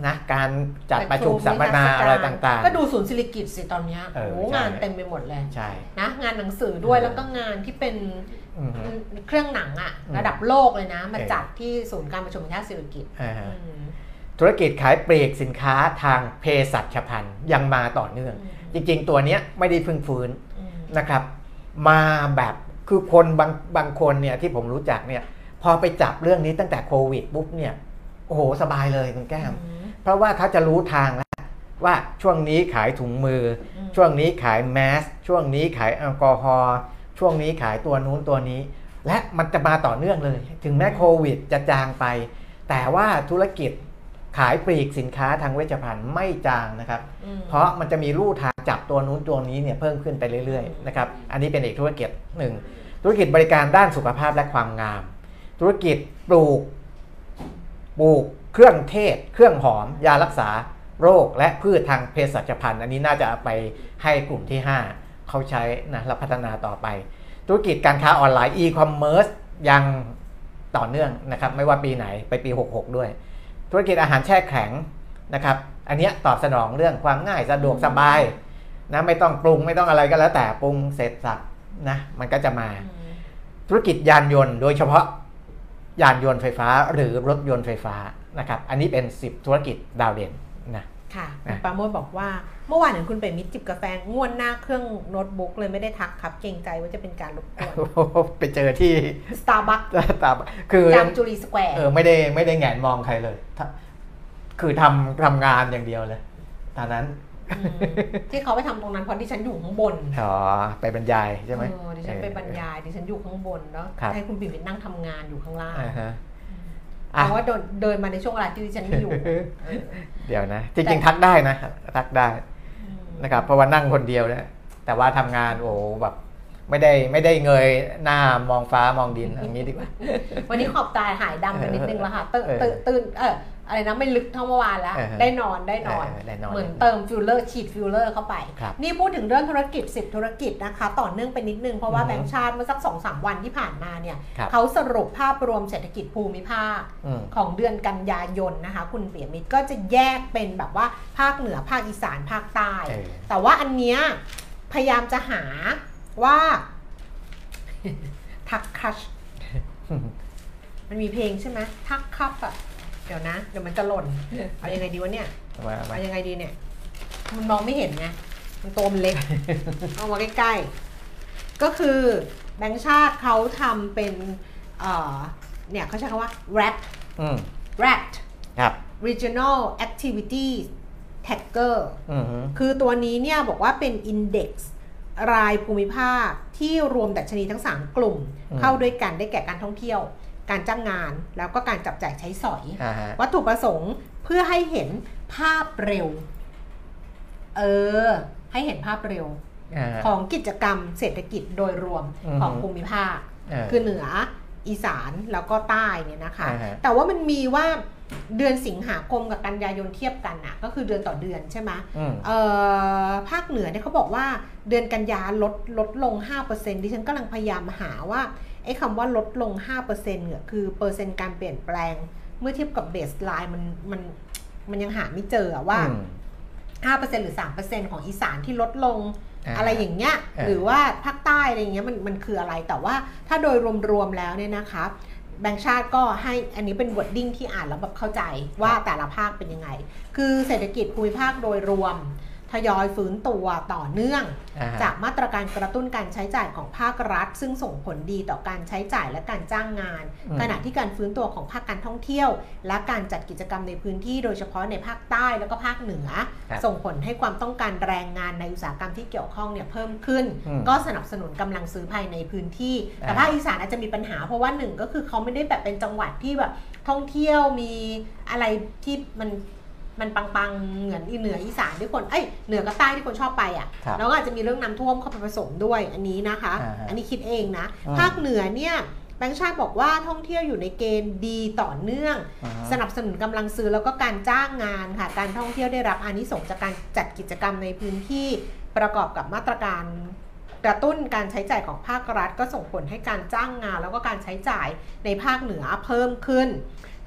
นะการจัดประชุมสัมมนาอะไรต่างก็ดูศูนย์ศิริกิตสิตอนเนี้ยเออโอ้โหใช่งานเต็มไปหมดเลยๆใช่นะงานหนังสือด้วยเออแล้วก็งานที่เป็นอือฮึเครื่องหนังอะอืมระดับโลกเลยนะ มาเออจัดที่ศูนย์การประชุมแห่งชาติศิริกิตอ่าฮะอืมธุรกิจขายปลีกสินค้าทางเภสัชพันธ์ยังมาต่อเนื่อง จริงๆ ตัวเนี้ยไม่ได้เพึ่งฟื้นอืมนะครับ มาแบบคือคนบางบางคนเนี่ยที่ผมรู้จักเนี่ยพอไปจับเรื่องนี้ตั้งแต่โควิดปุ๊บเนี่ย โอ้โหสบายเลยคุณแก้มอืมเพราะว่าเขาจะรู้ทางแล้วว่าช่วงนี้ขายถุงมืออมช่วงนี้ขายแมสช่วงนี้ขายแอลกอฮอล์ช่วงนี้ขายตัวนู้นตัวนี้ และมันจะมาต่อเนื่องเลย ถึงแม้โควิดจะจางไป แต่ว่าธุรกิจขายปลีกสินค้าทางเวชภัณฑ์ไม่จางนะครับอืมเพราะมันจะมีลู่ทางจับตัวนู้นตัวนี้เนี่ยเพิ่มขึ้นไปเรื่อยๆนะครับอันนี้เป็นอีกธุรกิจหนึ่งธุรกิจบริการด้านสุขภาพและความงาม ธุรกิจปลูก ปลูกเครื่องเทศ เครื่องหอม ยารักษาโรคและพืชทางเภสัชพันธุ์ อันนี้น่าจะเอาไปให้กลุ่มที่ 5 เขาใช้นะและพัฒนาต่อไป ธุรกิจการค้าออนไลน์ e-commerce ยังต่อเนื่องนะครับ ไม่ว่าปีไหนไปปี 66 ด้วย ธุรกิจอาหารแช่แข็งนะครับ อันเนี้ยตอบสนองเรื่องความง่ายสะดวกสบายนะไม่ต้องปรุงไม่ต้องอะไรก็แล้วแต่ปรุงเสร็จสับนะมันก็จะมาอืมธุรกิจยานยนต์โดยเฉพาะ ยานยนต์ไฟฟ้าหรือรถยนต์ไฟฟ้านะครับอันนี้เป็น 10 ธุรกิจดาวเด่นนะค่ะนะคุณปราโมดบอกว่าเมื่อวานเห็นคุณเป็นมิตรจิบกาแฟง่วนหน้าเครื่องโน้ตบุ๊กเลยไม่ได้ทักครับ เกรงใจว่าจะเป็นการรบกวนไปเจอที่ Starbucks ตามคือจามจุรีสแควร์เออไม่ได้ไม่ได้แหงนมองใครเลยถ้าคือทำทำงานอย่างเดียวเลยตอนนั้น ที่เขาไปทำตรงนั้นเพราะที่ฉันอยู่ข้างบนอ๋อไปบรรยายใช่ไหมเออดิฉันไปบรรยายดิฉันอยู่ข้างบนแล้วครับให้คุณปิ่นไปนั่งทำงานอยู่ข้างล่างอ่าฮะเพอะราะว่าเดินเดินมาในช่วงเวลาที่ดิฉันไม่อยู่เออเดี๋ยวนะ จริงๆทักได้นะ ทักได้อืมนะครับ เพราะว่านั่งคนเดียวเนี่ยแต่ว่าทำงานโอ้แบบไม่ได้ไม่ได้เงยหน้ามองฟ้ามองดินอย่างนี้ดีกว่า วันนี้ขอบตาหายดำไปนิดนึงแล้วค่ะตื่นเออตื่นตื่นเออ อะไรนะไม่ลึกเท่าเมื่อวานแล้วเออได้นอนได้นอนเออได้นอน เหมือนเติมฟิลเลอร์ฉีดฟิลเลอร์เข้าไปครับนี่พูดถึงเรื่องธุรกิจ 10 ธุรกิจนะคะ ต่อเนื่องไปนิดนึง เพราะว่าอือฮึแบงก์ชาติเมื่อสัก2อสวันที่ผ่านมาเนี่ยครับเขาสรุปภาพรวมเศรษฐกิจภูมิภาคอืมของเดือนกันยายนนะคะ คุณเปียมิตรก็จะแยกเป็นแบบว่าภาคเหนือภาคอีสานภาคใต้เออแต่ว่าอันเนี้ยพยายามจะหาว่าทักคัชมันมีเพลงใช่ไหมทักคับอะ เดี๋ยวนะ เดี๋ยวมันจะหล่น เอายังไงดีวะเนี่ยว่าว่าเอายังไงดีเนี่ย มันมองไม่เห็นไง มันตัวมันเล็ก เอามาใกล้ๆ ก็คือแบงค์ชาติเขาทำเป็น เอ่อ เนี่ยเขาใช้คำว่า RAT อืม RAT ครับ Regional Activity Tagger อืมฮึคือตัวนี้เนี่ยบอกว่าเป็น Index รายภูมิภาคที่รวมดัชนีทั้ง 3 กลุ่ม เข้าด้วยกันได้แก่การท่องเที่ยว การจ้างงาน แล้วก็การจับจ่ายใช้สอยอ่าฮะวัตถุประสงค์เพื่อให้เห็นภาพเร็ว เออ ให้เห็นภาพเร็วอ่าฮะของกิจกรรมเศรษฐกิจโดยรวมอือฮึของภูมิภาคเออคือเหนืออีสานแล้วก็ใต้เนี่ยนะคะอ่าฮะแต่ว่ามันมีว่าเดือนสิงหาคมกับกันยายนเทียบกันนะก็คือเดือนต่อเดือนใช่ไหมอืมเอ่อภาคเหนือเนี่ยเขาบอกว่าเดือนกันยาลดลดลง 5%ดิฉันกำลังพยายามหาว่า ไอ้คำว่าลดลง 5%เนี่ยคือเปอร์เซ็นต์การเปลี่ยนแปลง เมื่อเทียบกับเบสไลน์มันมันมันยังหาไม่เจออะว่าอืม5%หรือ 3%ของอีสานที่ลดลงอ่าอะไรอย่างเงี้ยอ่าหรือว่าภาคใต้อะไรอย่างเงี้ยมันมันคืออะไรแต่ว่าถ้าโดยรวมๆแล้วเนี่ยนะคะแบงค์ชาติก็ให้อันนี้เป็น wording ที่อ่านแล้วแบบเข้าใจว่าแต่ละภาคเป็นยังไง คือเศรษฐกิจภูมิภาคโดยรวม ทยอยฟื้นตัวต่อเนื่องอ่าฮะจากมาตรการกระตุ้นการใช้จ่ายของภาครัฐ ซึ่งส่งผลดีต่อการใช้จ่ายและการจ้างงานอืมขณะที่การฟื้นตัวของภาคการท่องเที่ยว และการจัดกิจกรรมในพื้นที่โดยเฉพาะในภาคใต้แล้วก็ภาคเหนือครับส่งผลให้ความต้องการแรงงานในอุตสาหกรรมที่เกี่ยวข้องเนี่ยเพิ่มขึ้นอืมก็สนับสนุนกำลังซื้อภายในพื้นที่ แต่อ่าภาคอีสานอาจจะมีปัญหาเพราะว่าหนึ่งก็คือเขาไม่ได้แบบเป็นจังหวัดที่แบบท่องเที่ยวมีอะไรที่มัน มันปังๆเหมือนอีเหนืออีสานที่คนเอ้ยเหนือกับใต้ที่คนชอบไปอะครับแล้วก็อาจจะมีเรื่องน้ำท่วมเข้าไปผสมด้วยอันนี้นะคะ อ่าฮะอันนี้คิดเองนะ อืม ภาคเหนือเนี่ยแบงค์ชาติบอกว่าท่องเที่ยวอยู่ในเกณฑ์ดีต่อเนื่อง อ่าฮะ สนับสนุนกำลังซื้อแล้วก็การจ้างงานค่ะ การท่องเที่ยวได้รับอานิสงส์จากการจัดกิจกรรมในพื้นที่ประกอบกับมาตรการกระตุ้นการใช้จ่ายของภาครัฐ ก็ส่งผลให้การจ้างงาน แล้วก็การใช้จ่ายในภาคเหนือเพิ่มขึ้น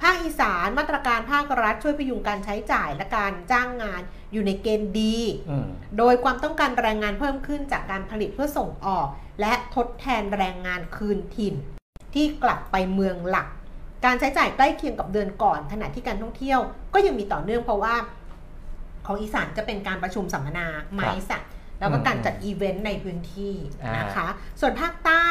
ภาคอีสานมาตรการภาครัฐช่วยพยุงการใช้จ่ายและการจ้างงานอยู่ในเกณฑ์ดีอืมโดยความต้องการแรงงานเพิ่มขึ้นจากการผลิตเพื่อส่งออก และทดแทนแรงงานคืนถิ่น ที่กลับไปเมืองหลัก การใช้จ่ายใกล้เคียงกับเดือนก่อน ขณะที่การท่องเที่ยว ก็ยังมีต่อเนื่องเพราะว่า ของอีสานจะเป็นการประชุมสัมมนาไม้สัตว์แล้วก็การจัดอีเวนต์ในพื้นที่นะคะ ส่วนภาคใต้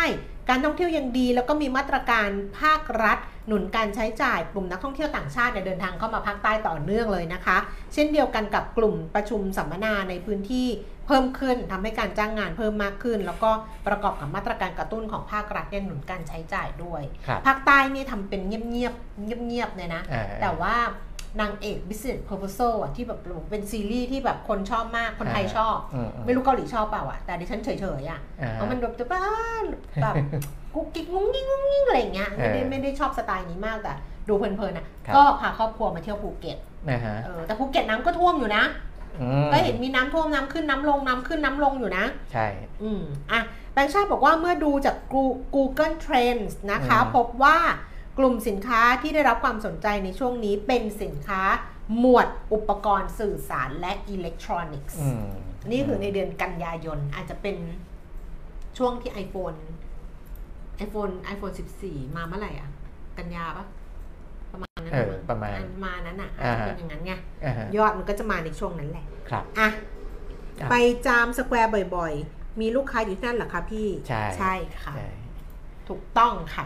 การท่องเที่ยวยังดี แล้วก็มีมาตรการภาครัฐ หนุนการใช้จ่ายกลุ่มนักท่องเที่ยวต่างชาติเนี่ยเดินทางเข้ามาภาคใต้ต่อเนื่องเลยนะคะ เช่นเดียวกันกับกลุ่มประชุมสัมมนาในพื้นที่เพิ่มขึ้นทำให้การจ้างงานเพิ่มมากขึ้น แล้วก็ประกอบกับมาตรการกระตุ้นของภาครัฐเนี่ยหนุนการใช้จ่ายด้วยครับภาคใต้นี่ทำเป็นเงียบๆเงียบๆเลยนะอ่าแต่ว่า นางเอก Business Proposal อะที่แบบเป็นซีรีส์ที่แบบคนชอบมากคนไทยชอบอืมอืมไม่รู้เกาหลีชอบเปล่าอะแต่ดิฉันเฉยๆอะอ่าเพราะมันแบบจะบ้าแบบกุ๊กกิ๊กงุ้งงิ้งงุ้งงิ้งอะไรอย่างเงี้ยไม่ได้เออไม่ได้ชอบสไตล์นี้มากแต่ดูเพลินๆอะครับก็พาครอบครัวมาเที่ยวภูเก็ตนะฮะเออแต่ภูเก็ตน้ำก็ท่วมอยู่นะอืมก็เห็นมีน้ำท่วมน้ำขึ้นน้ำลงน้ำขึ้นน้ำลงอยู่นะ ใช่ อืมอะแบงค์ชาติบอกว่าเมื่อดูจาก Goo- Google Trends นะคะอืมพบว่า กลุ่มสินค้าที่ได้รับความสนใจในช่วงนี้เป็นสินค้าหมวดอุปกรณ์สื่อสารและอิเล็กทรอนิกส์อืมนี่คือในเดือนกันยายนอาจจะเป็นช่วงที่ iPhone iPhone iPhone 14 มาเมื่อไหร่อะ กันยาปะประมาณนั้นเออมั้งประมาณอันมานั้นอะอาจจะเป็นอย่างนั้นไงอ่าฮะยอดมันก็จะมาในช่วงนั้นแหละ ครับอะอะไปจามสแควร์บ่อยๆ มีลูกค้าอยู่ที่นั่นเหรอคะพี่ ใช่ ใช่ค่ะใช่ถูกต้องค่ะ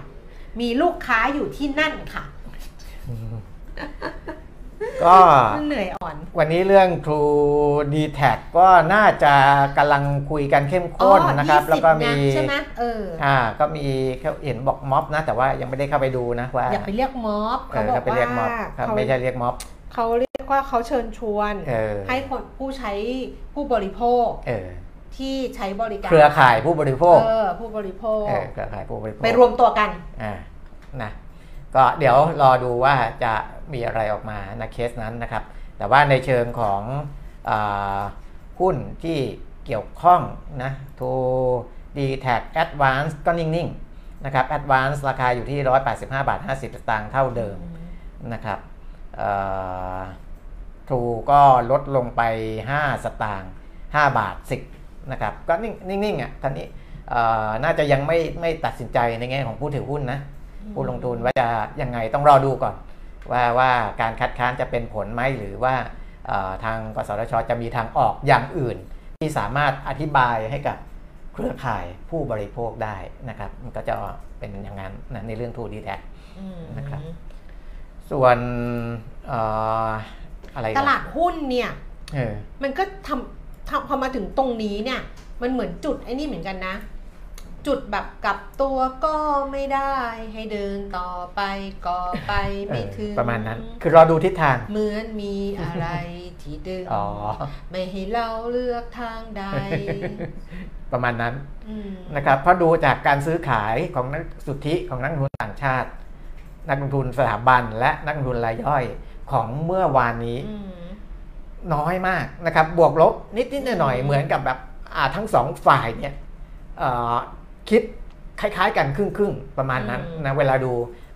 มีลูกค้าอยู่ที่นั่นค่ะอืมก็เหนื่อยอ่อน วันนี้เรื่อง True d t a c ก็น่าจะกำลังคุยกันเข้มข้นนะครับอ๋อแล้วก็20มีนะใช่ไหมเอออ่า ก็มีเขาเห็นบอกม็อบนะ แต่ว่ายังไม่ได้เข้าไปดูนะว่าอย่าไปเรียกม็อบเอเขาอบอกถ้าไปว่าเรียกม็อบครับเขาไม่ใช่เรียกม็อบเขาเรียกว่าเขาเชิญชวนเออให้คนผู้ใช้ผู้บริโภคเออ ที่ใช้บริการเครือข่ายผู้บริโภคเออผู้บริโภคเออเครือข่ายผู้บริโภคไปรวมตัวกันอ่านะก็เดี๋ยวรอดูว่าจะมีอะไรออกมาในเคสนั้นนะครับ แต่ว่าในเชิงของอาหุ้นที่เกี่ยวข้องนะ to d t a c Advance ก็นิ่งๆนะครับ Advance ราคาอยู่ที่ 185 บาท 50 สตางค์เท่าเดิมนะครับทรูก็ลดลงไป 5 สตางค์5บาท 10 นะครับก็นิ่งๆอะท่านนี้เอ่อน่าจะยังไม่ไม่ตัดสินใจในแง่ของผู้ถือหุ้นนะผู้ลงทุนว่าจะยังไงต้องรอดูก่อน ว่าว่าการคัดค้านจะเป็นผลไหมหรือว่าเอ่อทางกสทชจะมีทางออกอย่างอื่น ที่สามารถอธิบายให้กับเครือข่ายผู้บริโภคได้นะครับมันก็จะเป็นอย่างนั้นนะในเรื่องทูดีแท็อืมนะครับส่วนเอ่ออะไรกันตลาดหุ้นเนี่ยเออมันก็ทำทำ พอมาถึงตรงนี้เนี่ย มันเหมือนจุดไอ้นี่เหมือนกันนะ จุดแบบกลับตัวก็ไม่ได้ ให้เดินต่อไปก็ไปไม่ถึงประมาณนั้น คือรอดูทิศทางเหมือนมีอะไรที่ดึงอ๋อไม่ให้เราเลือกทางใด ประมาณนั้นอืมนะครับเพราะดูจากการซื้อขายของนักสุทธิของนักลงทุนต่างชาติ นักลงทุนสถาบันและนักลงทุนรายย่อยของเมื่อวานนี้อืม น้อยมากนะครับ บวกลบนิดนิดๆหน่อยอืมๆเหมือนกับแบบอ่าทั้งสองฝ่ายเนี่ยเอ่อคิดคล้ายๆกันครึ่งๆประมาณนั้นนะเวลาดู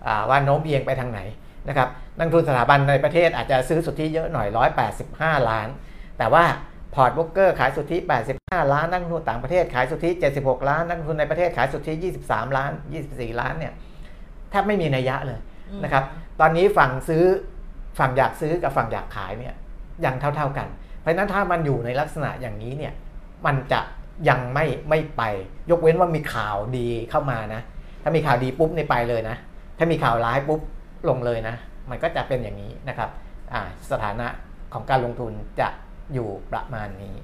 อ่าว่าโน้มเอียงไปทางไหนนะครับนักลงทุนสถาบันในประเทศอาจจะซื้อสุทธิเยอะหน่อย 185 ล้าน แต่ว่าพอร์ตบล็อกเกอร์ขายสุทธิ 85 ล้าน นักลงทุนต่างประเทศขายสุทธิ 76 ล้าน นักลงทุนในประเทศขายสุทธิ 23 ล้าน 24 ล้านเนี่ยแทบไม่มีนัยยะเลยอืมนะครับ ตอนนี้ฝั่งซื้อฝั่งอยากซื้อกับฝั่งอยากขายเนี่ย ยังเท่า ๆกัน เพราะฉะนั้นถ้ามันอยู่ในลักษณะอย่างนี้เนี่ยมันจะยังไม่ไม่ไป ยกเว้นว่ามีข่าวดีเข้ามานะ ถ้ามีข่าวดีปุ๊บในไปเลยนะ ถ้ามีข่าวร้ายปุ๊บลงเลยนะ มันก็จะเป็นอย่างนี้นะครับอ่าสถานะของการลงทุนจะอยู่ประมาณนี้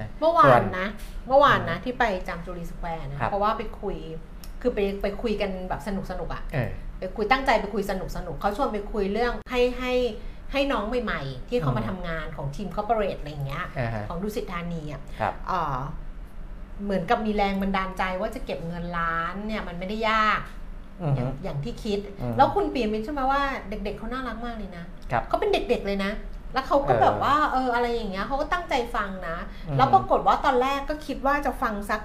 นะเมื่อวาส่นนะ เมื่อวานนะที่ไปจามจุรีสแควร์นะครับเพราะว่าไปคุยคือไปไปคุยกันแบบสนุกสนุกๆอะเออไปคุยตั้งใจไปคุยสนุกสนุกเขาชวนไปคุยเรื่องให้ให้ ให้น้องใหม่ๆ ที่เขามาอืมทำงานของทีมคอร์ปอเรทอะไรอย่างเงี้ยอ่าฮะของดุสิตธานีอะครับเอ่อเหมือนกับมีแรงบันดาลใจว่าจะเก็บเงินล้านเนี่ยมันไม่ได้ยากอืออฮึย่างอย่างที่คิดอืมแล้วคุณปียมิตรใช่ไหมว่าเด็ก ๆเขาน่ารักมากเลยนะครับเขาเป็นเด็กๆเลยนะ แล้วเขาก็เออแบบว่าเอออะไรอย่างเงี้ยเขาก็ตั้งใจฟังนะอืมแล้วปรากฏว่าตอนแรกก็คิดว่าจะฟังสัก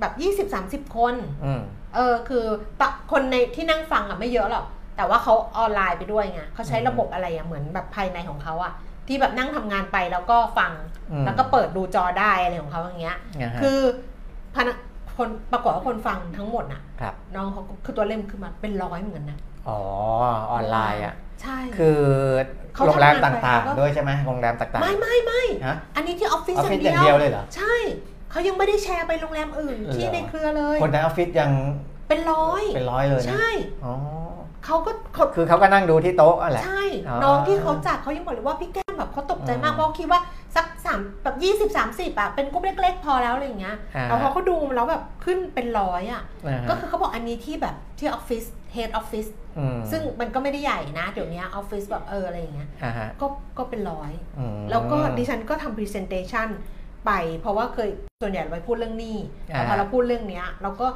แบบ20-30คนอืมเออคือตะคนในที่นั่งฟังอะไม่เยอะหรอก แต่ว่าเขาออนไลน์ไปด้วยไงเขาใช้อืมระบบอะไรอะเหมือนแบบภายในของเขาอะที่แบบนั่งทำงานไปแล้วก็ฟังอืมแล้วก็เปิดดูจอได้อะไรของเขาอย่างเงี้ยนะฮะคือพนักคนปรากฏว่าคนฟังทั้งหมดน่ะครับน้องเขาก็คือตัวเล่มขึ้นมาเป็นร้อยเหมือนกันนะอ๋อออนไลน์อะใช่คือเขาโรงแรมทำงานต่างไปแล้วก็ๆด้วยใช่ไหมโรงแรมต่างไม่ไม่ไม่ๆฮะอันนี้ที่ออฟฟิศออฟฟิศอย่างอย่างเดีเดียยววเลยเหรอใช่เขายังไม่ได้แชร์ไปโรงแรมอื่นเหรอที่ในเครือเลย คนในออฟฟิศยังเป็นร้อยเป็นร้อยเลยนะใช่อ๋อ เขาก็เขาคือเขาก็นั่งดูที่โต๊ะนั่นแหละใช่อ๋อน้องที่เขาจัดเขายังบอกเลยว่าพี่แก้มแบบเขาตกใจมากอืมเพราะคิดว่าสักามแบบยี่สิบสามสิบอะเป็นกลุ่มเล็กๆ พอแล้วอะไรอย่างเงี้ยอ่าแล้วพอเขาดูแล้วแบบขึ้นเป็นร้อยอะอ่าฮะก็คือเขาบอกอันนี้ที่แบบที่ออฟฟิศเฮดออฟฟิศอืมซึ่งมันก็ไม่ได้ใหญ่นะ เดี๋ยวนี้ออฟฟิศแบบเอออะไรอย่างเงี้ยอ่าฮะก็ก็เป็นร้อยอืมแล้วก็ดิฉันก็ทำ presentation ไปเพราะว่าเคยส่วนใหญ่เราไปพูดเรื่องหนี้แต่พออ่าเราพูดเรื่องเนี้ยเราก็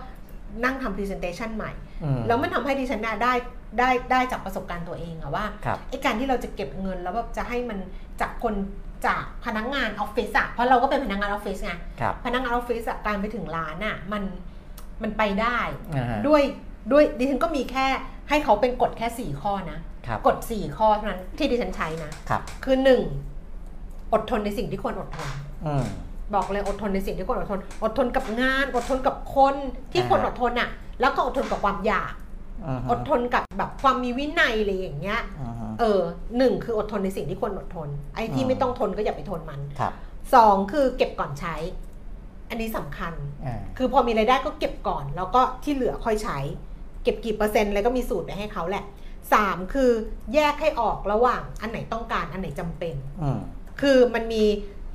นั่งทำ presentation ใหม่อืมแล้วมันทำให้ดิฉันน่ะได้ได้ได้จากประสบการณ์ตัวเองอะว่าครับไอ้การที่เราจะเก็บเงินแล้วแบบจะให้มันจากคนจากพนักงานออฟฟิศอะเพราะเราก็เป็นพนักงานออฟฟิศไงครับพนักงานออฟฟิศอะการไปถึงร้านอะมันมันไปได้อ่าฮะด้วยด้วยดิฉันก็มีแค่ให้เขาเป็นกฎแค่ 4 ข้อนะครับกฎ4ข้อเท่านั้นที่ดิฉันใช้นะครับคือ 1. อดทนในสิ่งที่ควรอดทนอืม บอกเลยอดทนในสิ่งที่ควรอดทน อดทนกับงาน อดทนกับคนที่ควรอดทนอะแล้วก็อดทนกับความอยากอืมอดทนกับแบบความมีวินัยอะไรอย่างเงี้ยอืมเออหนึ่งคืออดทนในสิ่งที่ควรอดทน ไอ้ที่อืมไม่ต้องทนก็อย่าไปทนมันครับสองคือเก็บก่อนใช้ อันนี้สำคัญอ่าคือพอมีรายได้ก็เก็บก่อน แล้วก็ที่เหลือค่อยใช้ เก็บกี่เปอร์เซ็นต์อะไรก็มีสูตรไปให้เขาแหละสามคือแยกให้ออกระหว่างอันไหนต้องการอันไหนจำเป็นอืมคือมันมี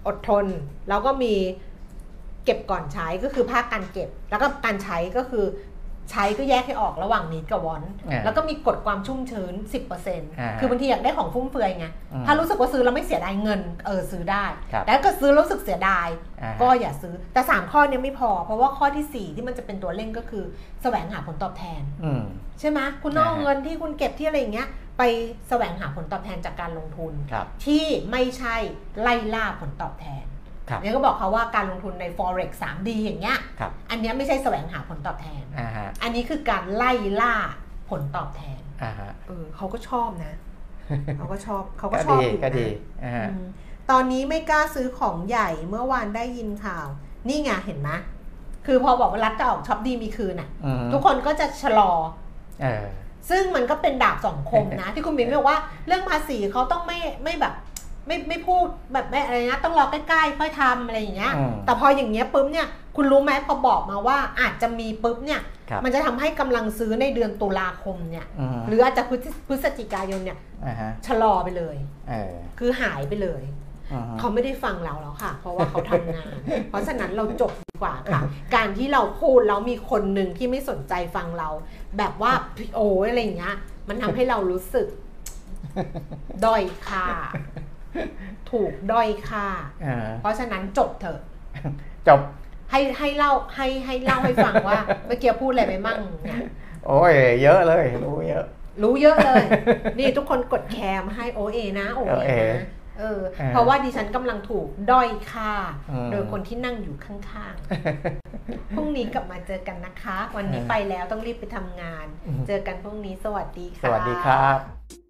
อดทน แล้วก็มีเก็บก่อนใช้ก็คือภาคการเก็บ แล้วก็การใช้ก็คือ ใช้ก็แยกให้ออกระหว่างนี้กับวอนอ่าแล้วก็มีกฎความชุ่มชื้นอ่า10%คือบางทีอยากได้ของฟุ่มเฟือยไงอืมถ้ารู้สึกว่าซื้อแล้วไม่เสียดายเงินเออซื้อได้ครับแต่ถ้าเก็ซื้อแล้วรู้สึกเสียดายอ่าก็อย่าซื้อแต่ 3 ข้อเนี้ไม่พอ เพราะว่าข้อทีสี่ 4 ที่มันจะเป็นตัวเร่งก็คือแสวงหาผลตอบแทนอืมใช่ไหมคุณต้องเอาอ่าฮะเงินที่คุณเก็บที่อะไรอย่างเงี้ยไปแสวงหาผลตอบแทนจากการลงทุนครับที่ไม่ใช่ไล่ล่าผลตอบแทนครับ เนี่ยก็บอกเขาว่าการลงทุนใน forex 3D อย่างเงี้ยครับอันเนี้ยไม่ใช่แสวงหาผลตอบแทนอ่าฮะอันนี้คือการไล่ล่าผลตอบแทนอ่าฮะเออเขาก็ชอบนะ เขาก็ชอบเขาก็ก็ชอบดีอยู่นะก็ดีอ่าฮะอืมตอนนี้ไม่กล้าซื้อของใหญ่เมื่อวานได้ยินข่าว นี่ไงเห็นไหมคือพอบอกว่ารัฐจะออกช็อปดีมีคืนอะอืมทุกคนก็จะชะลอเออซึ่งมันก็เป็นดาบสองคมนะ ที่คุณบินบอกว่าเรื่องภาษีเขาต้องไม่ไม่แบบ ไม่ไม่พูดแบบไม่อะไรนะ ต้องรอใกล้ๆค่อยทำอะไรอย่างเงี้ย อืมแต่พออย่างเงี้ยปุ๊บเนี่ยคุณรู้ไหมพอบอกมาว่าอาจจะมีปุ๊บเนี่ย ครับ มันจะทำให้กำลังซื้อในเดือนตุลาคมเนี่ย อืมหรืออาจจะพฤศพฤศจิกายนเนี่ยอ่าฮะชะลอไปเลย เออคือหายไปเลย อืม เขาไม่ได้ฟังเราแล้วค่ะ เพราะว่าเขาทำงาน เพราะฉะนั้นเราจบดีกว่าค่ะ การที่เราพูดแล้วมีคนหนึ่งที่ไม่สนใจฟังเรา แบบว่าโอ้ยอะไรอย่างเงี้ย มันทำให้เรารู้สึก ด้อยค่า ถูกด้อยค่าอ่า เพราะฉะนั้นจบเถอะ จบ ให้ให้เล่าให้ให้เล่าให้ฟังว่าเมื่อกี้พูดอะไรไปมั่งเนี่ยโอ้ยเยอะเลย รู้เยอะ รู้เยอะเลย นี่ทุกคนกดแคร์มาให้โอเอนะโอโอเอเอนะเออเออเพราะว่าดิฉันกำลังถูกด้อยค่าอืมโดยคนที่นั่งอยู่ข้างๆ พรุ่งนี้กลับมาเจอกันนะคะ วันนี้ไปแล้วต้องรีบไปทำงาน เจอกันพรุ่งนี้สวัสดีสค่ะวัสดีครับ